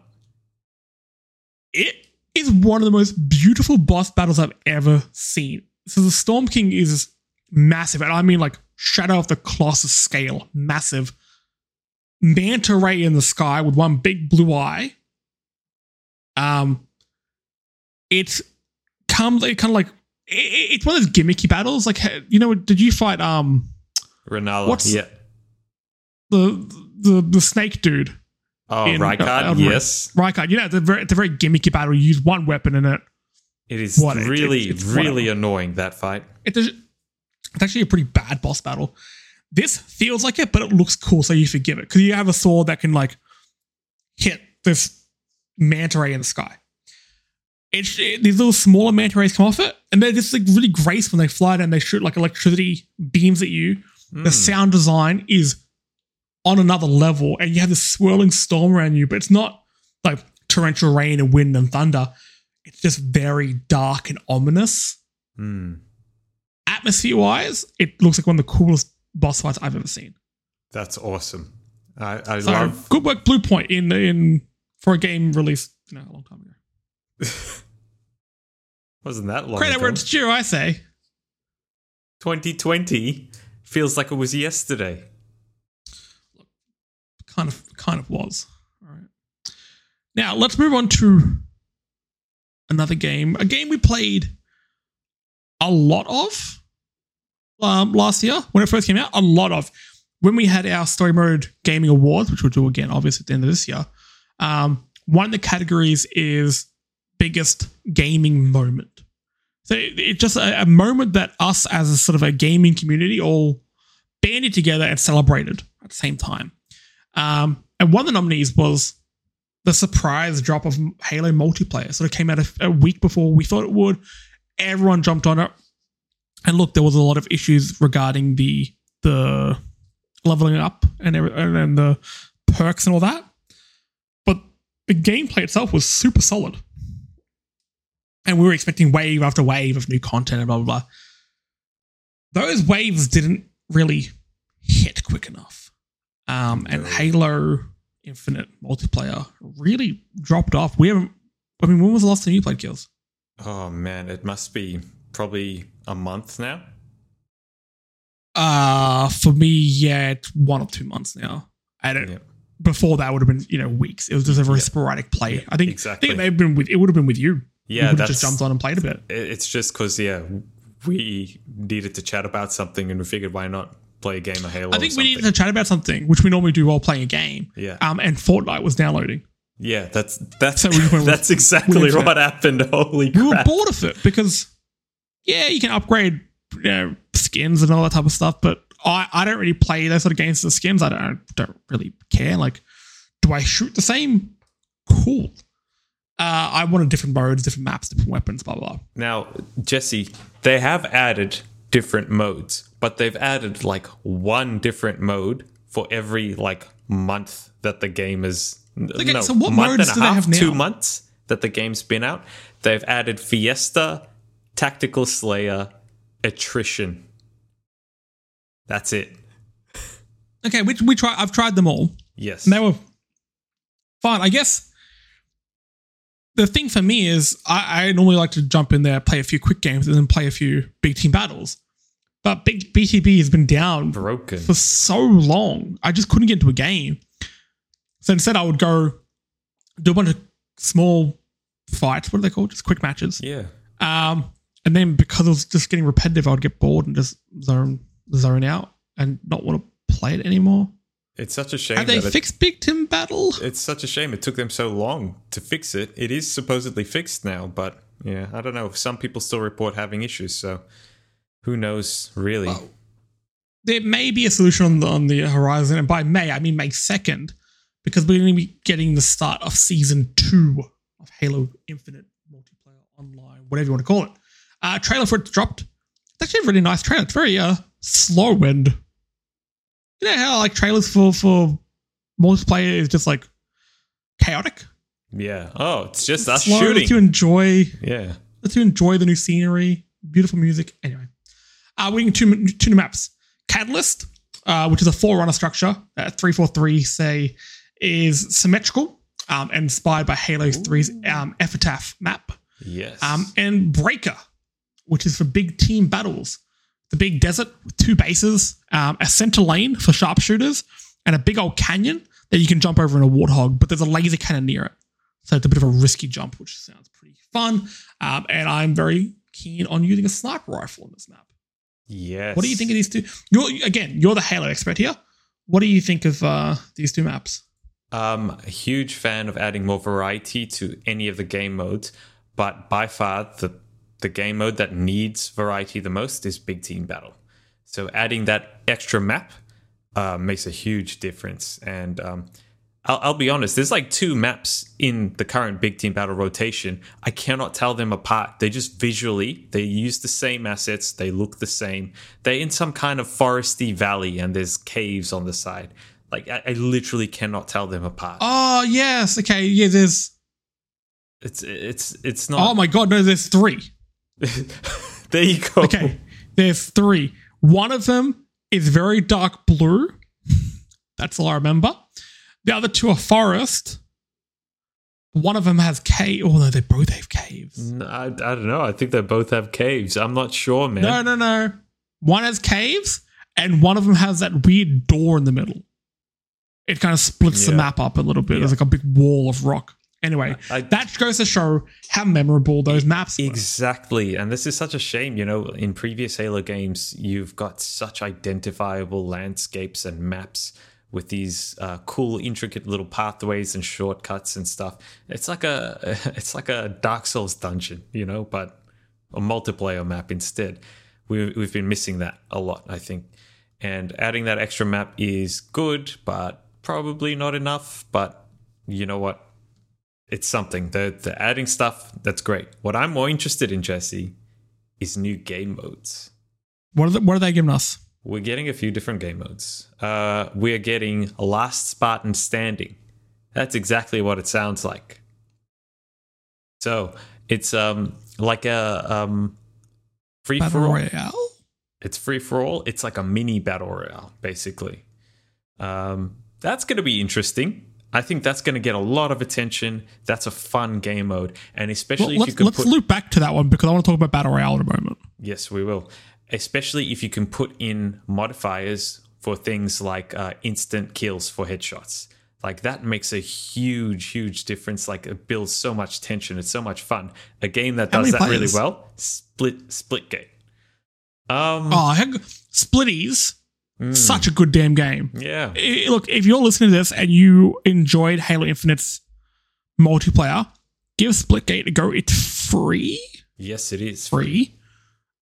it is one of the most beautiful boss battles I've ever seen. So the Storm King is massive, and I mean like Shadow of the Colossus scale, massive. Manta ray in the sky with one big blue eye. Um, it's come it kind of like it, it's one of those gimmicky battles. Like you know, did you fight um Renala. What's- yeah. the the the snake dude Oh, in, uh, Rykard. Ring. yes. Rykard? You know, it's a very, a very gimmicky battle. You use one weapon in it. It is What, it- really, it's- it's really annoying that fight. it's, a, it's actually a pretty bad boss battle. This feels like it, but it looks cool, so you forgive it because you have a sword that can like hit this manta ray in the sky. It's it- these little smaller manta rays come off it, and they're just like really graceful when they fly down. And they shoot like electricity beams at you. The Mm. sound design is on another level, and you have this swirling storm around you, but it's not like torrential rain and wind and thunder. It's just very dark and ominous Mm. Atmosphere wise, it looks like one of the coolest boss fights I've ever seen. That's awesome. I, I So love. good work, Blue Point, in in for a game released you know, a long time ago. Wasn't that long Credit ago? where it's due, I say. 2020 feels like it was yesterday. Kind of, kind of was. All right. Now let's move on to another game. A game we played a lot of um, last year when it first came out. A lot of when we had our story mode gaming awards, which we'll do again, obviously at the end of this year. Um, one of the categories is biggest gaming moment. So it- it's just a, a moment that us as a sort of a gaming community all banded together and celebrated at the same time. Um, and one of the nominees was the surprise drop of Halo multiplayer. Sort of came out a, a week before we thought it would. Everyone jumped on it. And look, there was a lot of issues regarding the the leveling up and and the perks and all that. But the gameplay itself was super solid. And we were expecting wave after wave of new content and blah blah blah. Those waves didn't really hit quick enough. Um, and Halo Infinite multiplayer really dropped off. We haven't. I mean, when was the last time you played Kills? Oh man, it must be probably a month now. Uh for me, yeah, it's one or two months now. And it, Yeah. before that would have been, you know, weeks. It was just a very sporadic play. I think. exactly. I think they've been with. It would have been with you. Yeah, you just jumped on and played a bit. It's just because yeah, we needed to chat about something, and we figured why not play a game of Halo. I think we needed to chat about something, which we normally do while playing a game. Yeah, Um, and Fortnite was downloading. yeah, that's that's So we that's exactly what happened. Holy crap! We were bored of it because, yeah, you can upgrade you know, skins and all that type of stuff, but I, I don't really play those sort of games with the skins. I don't don't really care. Like, do I shoot the same? Cool. Uh, I wanted different modes, different maps, different weapons, blah blah. blah. Now, Jesse, they have added different modes, but they've added like one different mode for every like month that the game is. Okay, no, so what month modes and a do they have now? Two months that the game's been out. They've added Fiesta, Tactical Slayer, Attrition. That's it. Okay, which we try. I've tried them all. Yes. And they were fine. I guess the thing for me is I, I normally like to jump in there, play a few quick games, and then play a few big team battles. But big BTB has been down Broken. for so long. I just couldn't get into a game. So instead, I would go do a bunch of small fights. What are they called? Just quick matches. Yeah. Um, and then because it was just getting repetitive, I would get bored and just zone zone out and not want to play it anymore. It's such a shame. Have they fixed Big Team Battle? it's such a shame it took them so long to fix it. It is supposedly fixed now, but yeah, I don't know. Some people still report having issues, so who knows really? Well, there may be a solution on the, on the horizon, and by May I mean May second, because we're going to be getting the start of season two of Halo Infinite multiplayer online, whatever you want to call it. Uh, trailer for it dropped. It's actually a really nice trailer. It's very uh slow and you know how like trailers for for multiplayer is just like chaotic. yeah. Oh, it's just us Slow, shooting. Let you enjoy yeah. Let's you enjoy the new scenery, beautiful music. Anyway, uh, we're getting two, two new maps. Catalyst, uh, which is a forerunner structure that 343 say is symmetrical um, inspired by Halo 3's um, Epitaph map. Yes. Um, and Breaker, which is for big team battles. The big desert with two bases, um, a center lane for sharpshooters, and a big old canyon that you can jump over in a warthog, but there's a laser cannon near it. So it's a bit of a risky jump, which sounds pretty fun. Um, and I'm very keen on using a sniper rifle on this map. yes. What do you think of these two? You're again, you're the Halo expert here. What do you think of uh, these two maps? Um, a huge fan of adding more variety to any of the game modes, but by far the the game mode that needs variety the most is Big Team Battle. So adding that extra map uh, makes a huge difference. And um, I'll, I'll be honest, there's like two maps in the current Big Team Battle rotation. I cannot tell them apart. They just visually they use the same assets. They look the same. They're in some kind of foresty valley, and there's caves on the side. Like I, I literally cannot tell them apart. Oh yes, okay, yeah. There's It's it's it's not. oh my god, no, there's three. there you go. Okay, there's three. One of them is very dark blue. That's all I remember. The other two are forest. One of them has cave. Oh no, they both have caves. I don't know. I think they both have caves. I'm not sure, man. No, no, no. One has caves, and one of them has that weird door in the middle. It kind of splits the map up a little bit. Yeah. There's like a big wall of rock. Anyway, I- that goes to show how memorable those maps were. Exactly. And this is such a shame. You know, in previous Halo games, you've got such identifiable landscapes and maps with these uh, cool, intricate little pathways and shortcuts and stuff. It's like a it's like a Dark Souls dungeon, you know, but a multiplayer map instead. We, we've been missing that a lot, I think. And adding that extra map is good, but probably not enough. But you know what? It's something. They're, they're adding stuff. That's great. What I'm more interested in, Jesse, is new game modes. What are, the, what are they giving us? We're getting a few different game modes. Uh, we're getting Last Spartan Standing. That's exactly what it sounds like. So it's um like a um free Battle for all. Royale? It's free for all. It's like a mini battle royale, basically. Um, that's going to be interesting. I think that's going to get a lot of attention. That's a fun game mode, and especially Well, if you can let's put loop back to that one because I want to talk about Battle Royale in a moment. Yes, we will. Especially if you can put in modifiers for things like uh, instant kills for headshots. Like that makes a huge, huge difference. Like it builds so much tension. It's so much fun. A game that How does that really well. Split, Splitgate. Um, Oh, heck, Splitties, mm, such a good damn game. yeah. I- Look, if you're listening to this and you enjoyed Halo Infinite's multiplayer, give Splitgate a go. It's free. Yes, it is Free.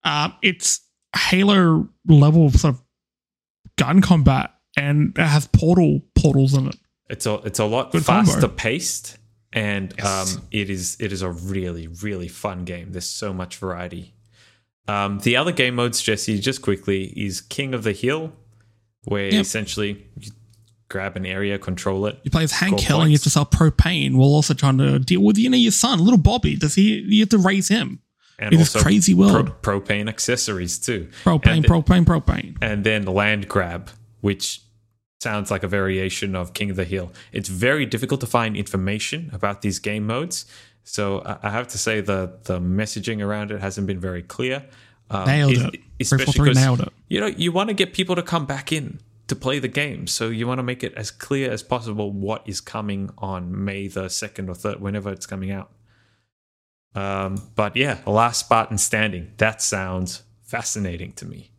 Um, it's Halo level sort of gun combat and it has portal portals in it. It's a it's a lot Good combo. faster paced, and Yes. um, it is it is a really really fun game. There's so much variety. Um, the other game modes, Jesse, just quickly, is King of the Hill, where Yep. essentially you grab an area, control it. You play as Hank Hill and you have to sell propane while also trying to deal with you know your son, little Bobby. Does he? You have to raise him And in this also crazy world. pro- propane accessories too. propane, and- propane, propane. and then land grab, which sounds like a variation of King of the Hill. It's very difficult to find information about these game modes. So I I have to say the the messaging around it hasn't been very clear. Um, Nailed es- it. Especially 343 because nailed it. you know you want to get people to come back in to play the game, so you want to make it as clear as possible what is coming on May the second or third, whenever it's coming out. Um, but yeah, last Spartan standing. That sounds fascinating to me.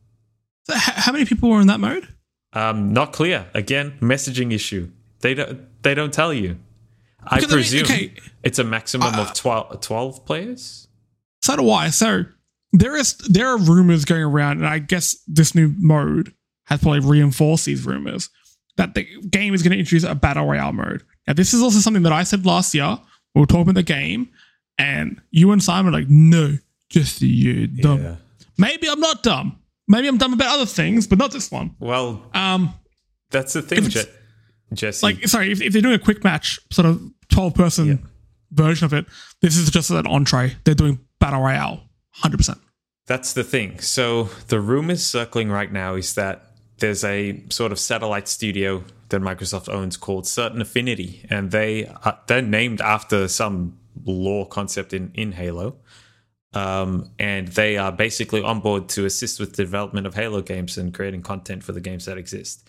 So h- how many people were in that mode? Um, not clear. Again, messaging issue. They don't. They don't tell you. I Because, I mean, presume okay, it's a maximum uh, of 12, 12 players. So do I. So there is there are rumors going around, and I guess this new mode has probably reinforced these rumors that the game is going to introduce a battle royale mode. Now, this is also something that I said last year. We were talking about the game, and you and Simon were like, "No, just you dumb." Maybe I'm not dumb. Maybe I'm dumb about other things, but not this one. Well, Um, that's the thing, Je- Jesse. like sorry, if, if they're doing a quick match, sort of twelve person Yeah. version of it, this is just an entree. They're doing battle royale, hundred percent. That's the thing. So the rumors circling right now is that there's a sort of satellite studio that Microsoft owns called Certain Affinity, and they are, they're named after some lore concept in in Halo. Um, and they are basically on board to assist with the development of Halo games and creating content for the games that exist.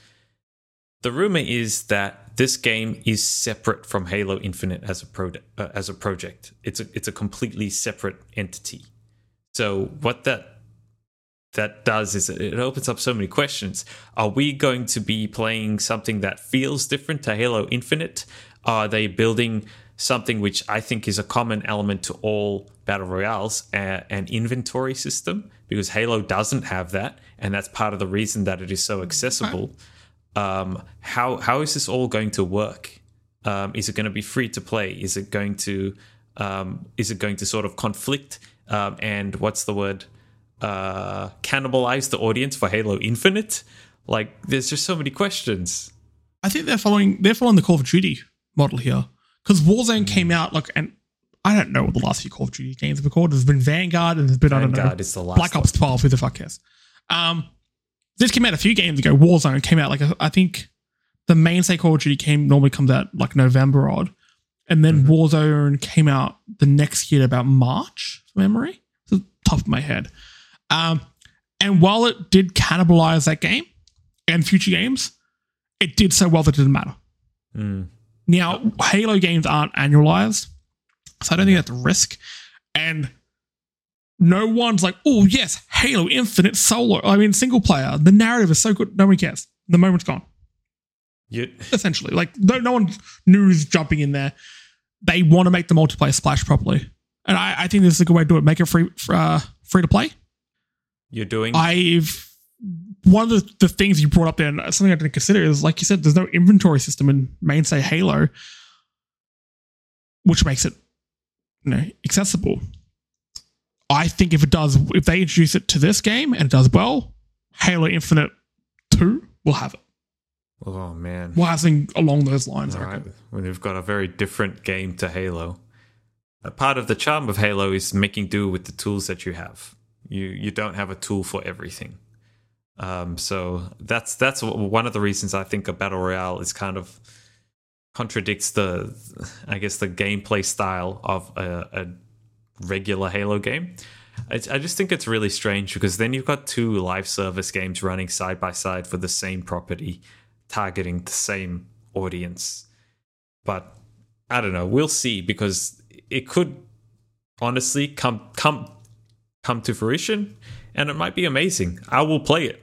The rumor is that this game is separate from Halo Infinite as a pro- uh, as a project. It's a it's a completely separate entity. So what that that does is it opens up so many questions. Are we going to be playing something that feels different to Halo Infinite? Are they building something which I think is a common element to all battle royales, uh, an inventory system? Because Halo doesn't have that, and that's part of the reason that it is so accessible. Um, how how is this all going to work? Um, is it going to be free to play? Is it going to um, is it going to sort of conflict um, and what's the word uh, cannibalize the audience for Halo Infinite? Like, there's just so many questions. I think they're following they're following the Call of Duty model here because Warzone came out like and I don't know what the last few Call of Duty games have been called. There's been Vanguard and there's been I don't know is the last Black Ops 12. Who the fuck cares? Um, this came out a few games ago. Warzone came out like I think the mainstay Call of Duty came normally comes out like November odd, and then Mhm. Warzone came out the next year about March. Memory, to the top of my head. Um, and while it did cannibalize that game and future games, it did so well that it didn't matter. Mm. Now, Halo games aren't annualized, so I don't think that's a risk. And no one's like, oh, yes, Halo Infinite solo. I mean, single player. The narrative is so good. No one cares. The moment's gone, You, essentially. Like, no, no one who's jumping in there. They want to make the multiplayer splash properly. And I, I think this is a good way to do it. Make it free, uh, free to play. you're doing. I've one of the, the things you brought up there, and something I didn't consider is like you said, there's no inventory system in mainstay Halo, which makes it you know accessible. I think if it does, if they introduce it to this game and it does well, Halo Infinite Two will have it. Oh, man. Well, I think along those lines. All I right. Well, We've got a very different game to Halo. A part of the charm of Halo is making do with the tools that you have. You you don't have a tool for everything. Um, so that's that's one of the reasons I think a battle royale is kind of contradicts the, I guess, the gameplay style of a, a regular Halo game. I, I just think it's really strange because then you've got two live service games running side by side for the same property, targeting the same audience. But I don't know. We'll see because it could honestly come come come to fruition, and it might be amazing. I will play it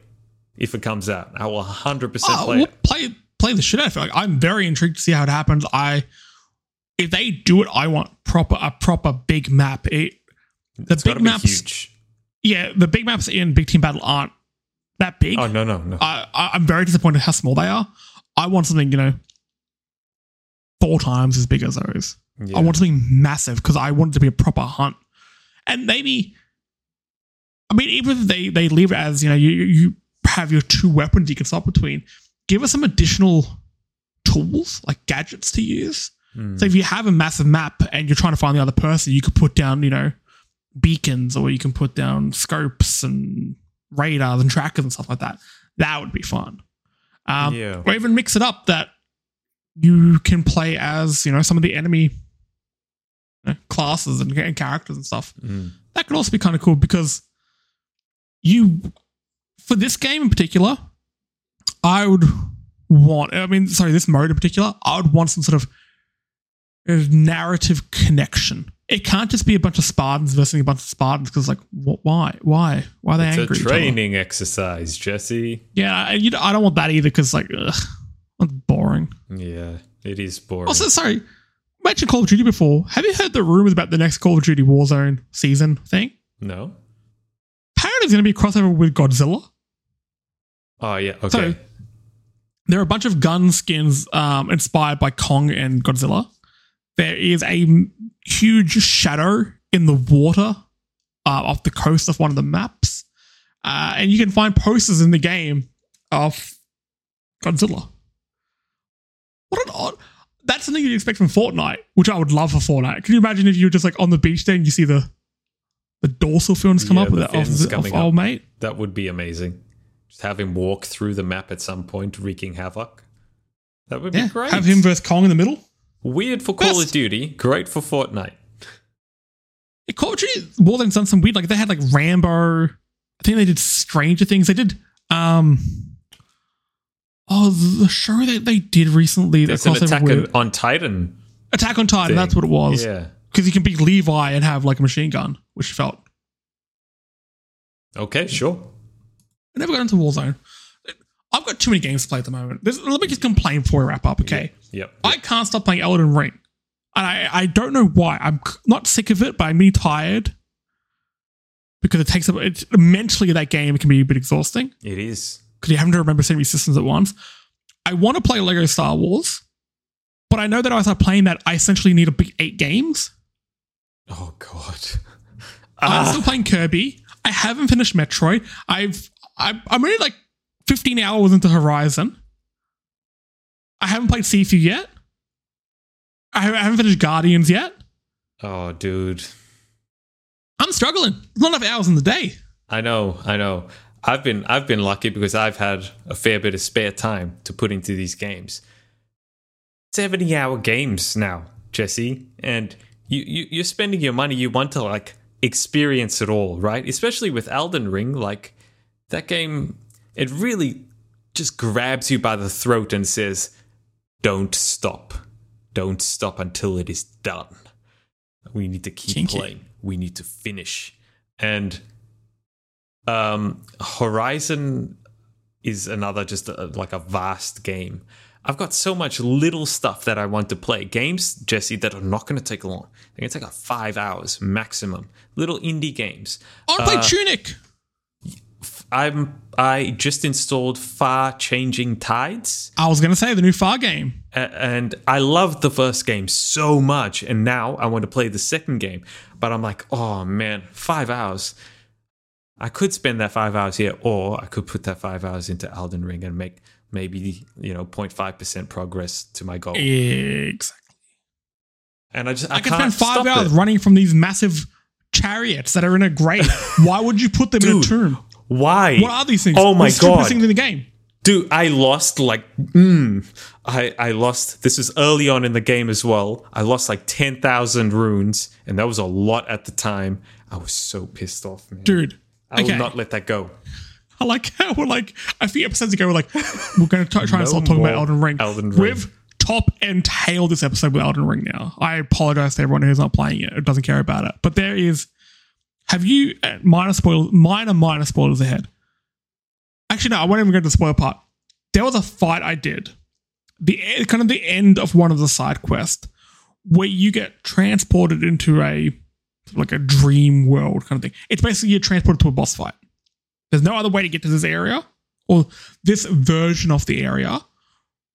if it comes out. I will hundred percent Oh, play we'll it. play play the shit out of it. Like, I'm very intrigued to see how it happens. I if they do it, I want proper a proper big map. It, the It's big maps, huge. yeah, the big maps in Big Team Battle aren't that big. Oh no no no! I, I, I'm very disappointed how small they are. I want something, you know, four times as big as those. Yeah. I want something massive because I want it to be a proper hunt. And maybe, I mean, even if they they leave it as you know, you you have your two weapons you can swap between. Give us some additional tools like gadgets to use. Hmm. So if you have a massive map and you're trying to find the other person, you could put down, you know, beacons or you can put down scopes and radars and trackers and stuff like that. That would be fun. Um, Yeah. Or even mix it up that you can play as, you know, some of the enemy you know, classes and, and characters and stuff. Mm. That could also be kind of cool because you, for this game in particular, I would want, I mean, sorry, this mode in particular, I would want some sort of narrative connection. It can't just be a bunch of Spartans versus a bunch of Spartans because, like, wh- why? Why? Why are they It's angry? a each other? training exercise, Jesse. Yeah, and you know, I don't want that either because, like, ugh, that's boring. Yeah, it is boring. Also, sorry, mentioned Call of Duty before. Have you heard the rumors about the next Call of Duty Warzone season thing? no. Apparently, it's going to be a crossover with Godzilla. Oh yeah. Okay. So there are a bunch of gun skins um, inspired by Kong and Godzilla. There is a huge shadow in the water uh, off the coast of one of the maps, uh, and you can find posters in the game of Godzilla. What an odd! That's something you'd expect from Fortnite, which I would love for Fortnite. Can you imagine if you were just like on the beach there and you see the the dorsal fins come Yeah, up with the that of, fins of coming old up. mate? that would be amazing. Just have him walk through the map at some point, wreaking havoc. That would Yeah, be great. have him versus Kong in the middle. Weird for Call of Duty, great for Fortnite. Call of Duty Warzone's done some weird, like they had like Rambo. I think they did Stranger Things. They did um oh the show that they did recently. There's an attack on, on Titan. Attack on Titan. thing. That's what it was. Yeah. Because you can be Levi and have like a machine gun, which felt. Okay, sure. I never got into Warzone. I've got too many games to play at the moment. There's, let me just complain before we wrap up, okay? Yep. I can't stop playing Elden Ring. And I, I don't know why. I'm not sick of it, but I'm really tired. Because it takes up it's mentally that game can be a bit exhausting. It is. Because you having to remember so many systems at once. I want to play Lego Star Wars, but I know that if I start playing that, I essentially need a big eight games. Oh god. I'm Ah, still playing Kirby. I haven't finished Metroid. I've I'm, I'm only like 15 hours into Horizon. I haven't played Sifu yet. I haven't- I haven't finished Guardians yet. oh, dude. I'm struggling. There's not enough hours in the day. I know, I know. I've been I've been lucky because I've had a fair bit of spare time to put into these games. 70 hour games now, Jesse, and you, you you're spending your money you want to like experience it all, right? Especially with Elden Ring, like that game it really just grabs you by the throat and says, "Don't stop. Don't stop until it is done." We need to keep Kinky. playing. We need to finish. And um Horizon is another just a, like a vast game. I've got so much little stuff that I want to play. Games, Jesse, that are not going to take long. They're going to take like five hours maximum. Little indie games. I want to play Tunic. I'm I just installed Far Changing Tides, I was going to say the new Far game. a- and I loved the first game so much, and now I want to play the second game. But I'm like, oh man, five hours. I could spend that five hours here, or I could put that five hours into Elden Ring and make maybe you know 0.5 percent progress to my goal. Exactly. And I just I, I, can't spend five hours it. running from these massive chariots that are in a grate. Why would you put them in a Dude. tomb? Why? What are these things? Oh my god, things in the game. dude! I lost like, mm, I I lost. This is early on in the game as well. I lost like ten thousand runes, and that was a lot at the time. I was so pissed off, man. Dude. I will not let that go. I like how we're like a few episodes ago, we're like, we're going to try, try and start talking about Elden Ring. Elden Ring. We've top and tail this episode with Elden Ring now. I apologize to everyone who's not playing it or doesn't care about it. But there is, have you, uh, minor spoilers, minor, minor spoilers ahead. Actually, no, I won't even go to the spoiler part. There was a fight I did, the kind of the end of one of the side quests, where you get transported into a like a dream world kind of thing. It's basically you're transported to a boss fight. There's no other way to get to this area, or this version of the area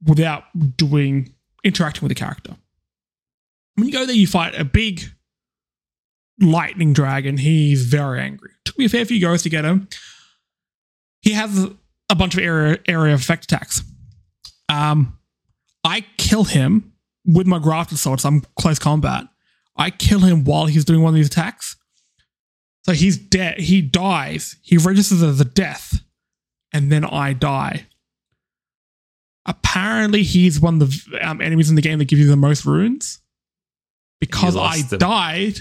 without doing interacting with the character. When you go there, you fight a big lightning dragon. He's very angry. Took me a fair few goes to get him. He has a bunch of area area effect attacks. Um, I kill him with my grafted sword. So I'm close combat. I kill him while he's doing one of these attacks. So he's dead. He dies. He registers as a death, and then I die. Apparently, he's one of the um, enemies in the game that gives you the most runes. Because I them. died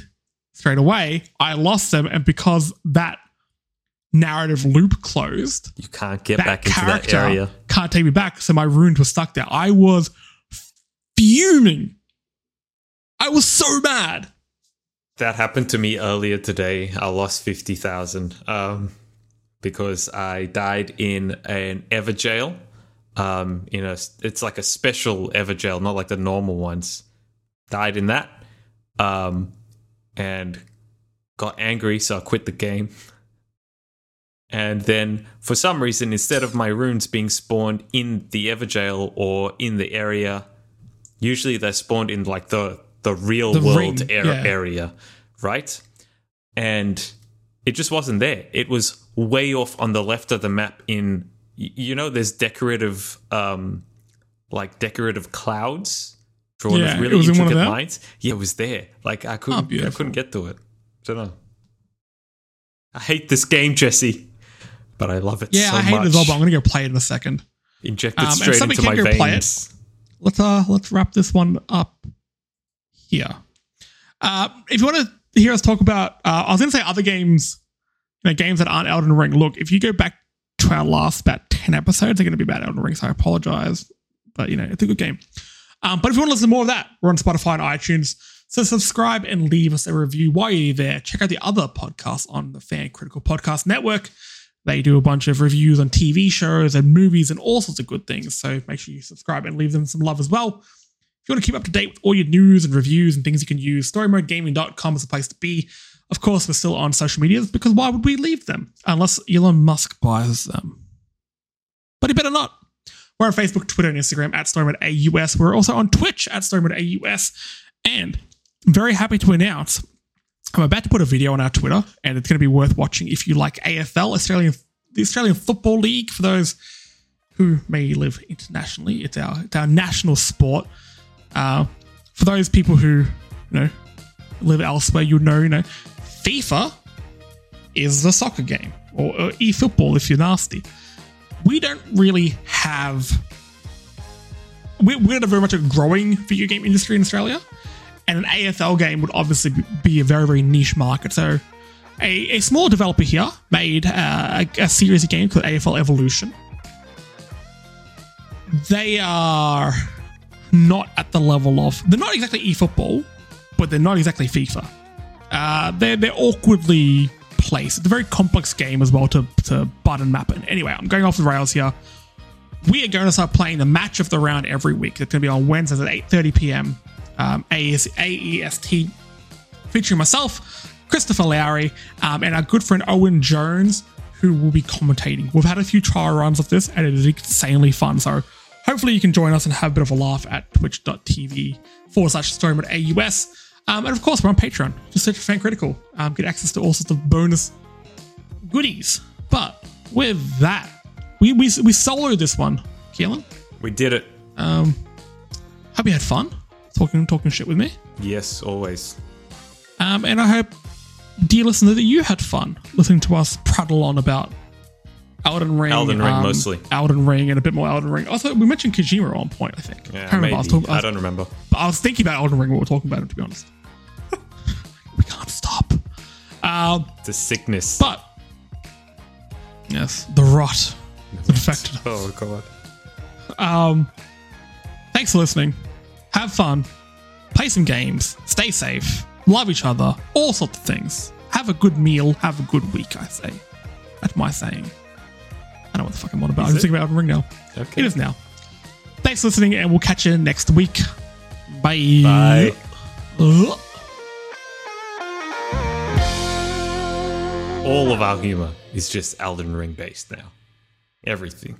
straight away, I lost them, and because that narrative loop closed, You can't get back into that area. can't take me back. So my runes were stuck there. I was fuming. I was so mad. That happened to me earlier today. I lost 50,000 um, because I died in an Evergaol. Um, you know, it's like a special Evergaol, not like the normal ones. Died in that um, and got angry, so I quit the game. And then, for some reason, instead of my runes being spawned in the Evergaol or in the area, usually they're spawned in like the the real The world ring, ar- yeah. area, right? And it just wasn't there. It was way off on the left of the map. In you know, there's decorative, um, like decorative clouds drawn Yeah, with it really was in one of intricate them? lines. Yeah, it was there. Like I couldn't, I couldn't get to it. don't know. I hate this game, Jesse, but I love it. Yeah, so I hate much. it as well, but I'm gonna go play it in a second. Inject Um, it and straight into my play it. veins. Let's uh let's wrap this one up here. Uh, if you want to hear us talk about, uh, I was gonna say other games, you know, games that aren't Elden Ring. Look, if you go back to our last about ten episodes, they're gonna be about Elden Ring. So I apologize, but you know, it's a good game. Um, but if you want to listen to more of that, we're on Spotify and iTunes. So subscribe and leave us a review while you're there. Check out the other podcasts on the Fan Critical Podcast Network. They do a bunch of reviews on TV shows and movies and all sorts of good things. So make sure you subscribe and leave them some love as well. If you want to keep up to date with all your news and reviews and things you can use, storymodegaming.com is the place to be. Of course, we're still on social medias because why would we leave them unless Elon Musk buys them? But he better not. We're on Facebook, Twitter, and Instagram at StoryModeAUS. We're also on Twitch at StoryModeAUS. And I'm very happy to announce I'm about to put a video on our Twitter, and it's going to be worth watching if you like AFL, Australian, the Australian Football League. For those who may live internationally, it's our it's our national sport. Uh, for those people who you know live elsewhere, you know, you know, FIFA is the soccer game, or, or e-football if you're nasty. We don't really have. We're, we're in a very much a growing video game industry in Australia and an AFL game would obviously be a very, very niche market. So, a, a small developer here made uh, a, a series of games called AFL Evolution. They are not at the level of. They're not exactly eFootball, but they're not exactly FIFA. Uh, they're, they're awkwardly placed. It's a very complex game as well to, to button map. And anyway, I'm going off the rails here. We are going to start playing the match of the round every week. It's going to be on Wednesdays at 8:30 p.m um, AES, AEST, featuring myself, Christopher Lowry, um, and our good friend Owen Jones, who will be commentating. We've had a few trial runs of this, and it is insanely fun. So hopefully you can join us and have a bit of a laugh at twitch.tv forward slash story mode AUS. Um, and of course, we're on Patreon. Just search for Fan Critical. Um, get access to all sorts of bonus goodies. But with that, we, we, we soloed this one, Keelan. We did it. Um, hope you had fun talking talking shit with me. Yes, always. Um, and I hope, dear listener, that you had fun listening to us prattle on about Elden Ring. Elden Ring, um, mostly. Elden Ring and a bit more Elden Ring. Also, we mentioned Kojima one point, I think. Yeah, I remember. I was, talking, I, I don't remember. But I was thinking about Elden Ring when we were talking about it, to be honest. we can't stop. Um, It's a sickness. but, yes, the rot that infected oh god. Um, thanks for listening. Have fun. Play some games. Stay safe. Love each other. All sorts of things. Have a good meal. Have a good week, I say. That's my saying. I don't know what the fuck I'm on about. Is I'm just thinking about Elden Ring now. Okay. It is now. Thanks for listening, and we'll catch you next week. Bye. Bye. Ugh. All of our humor is just Elden Ring based now. Everything.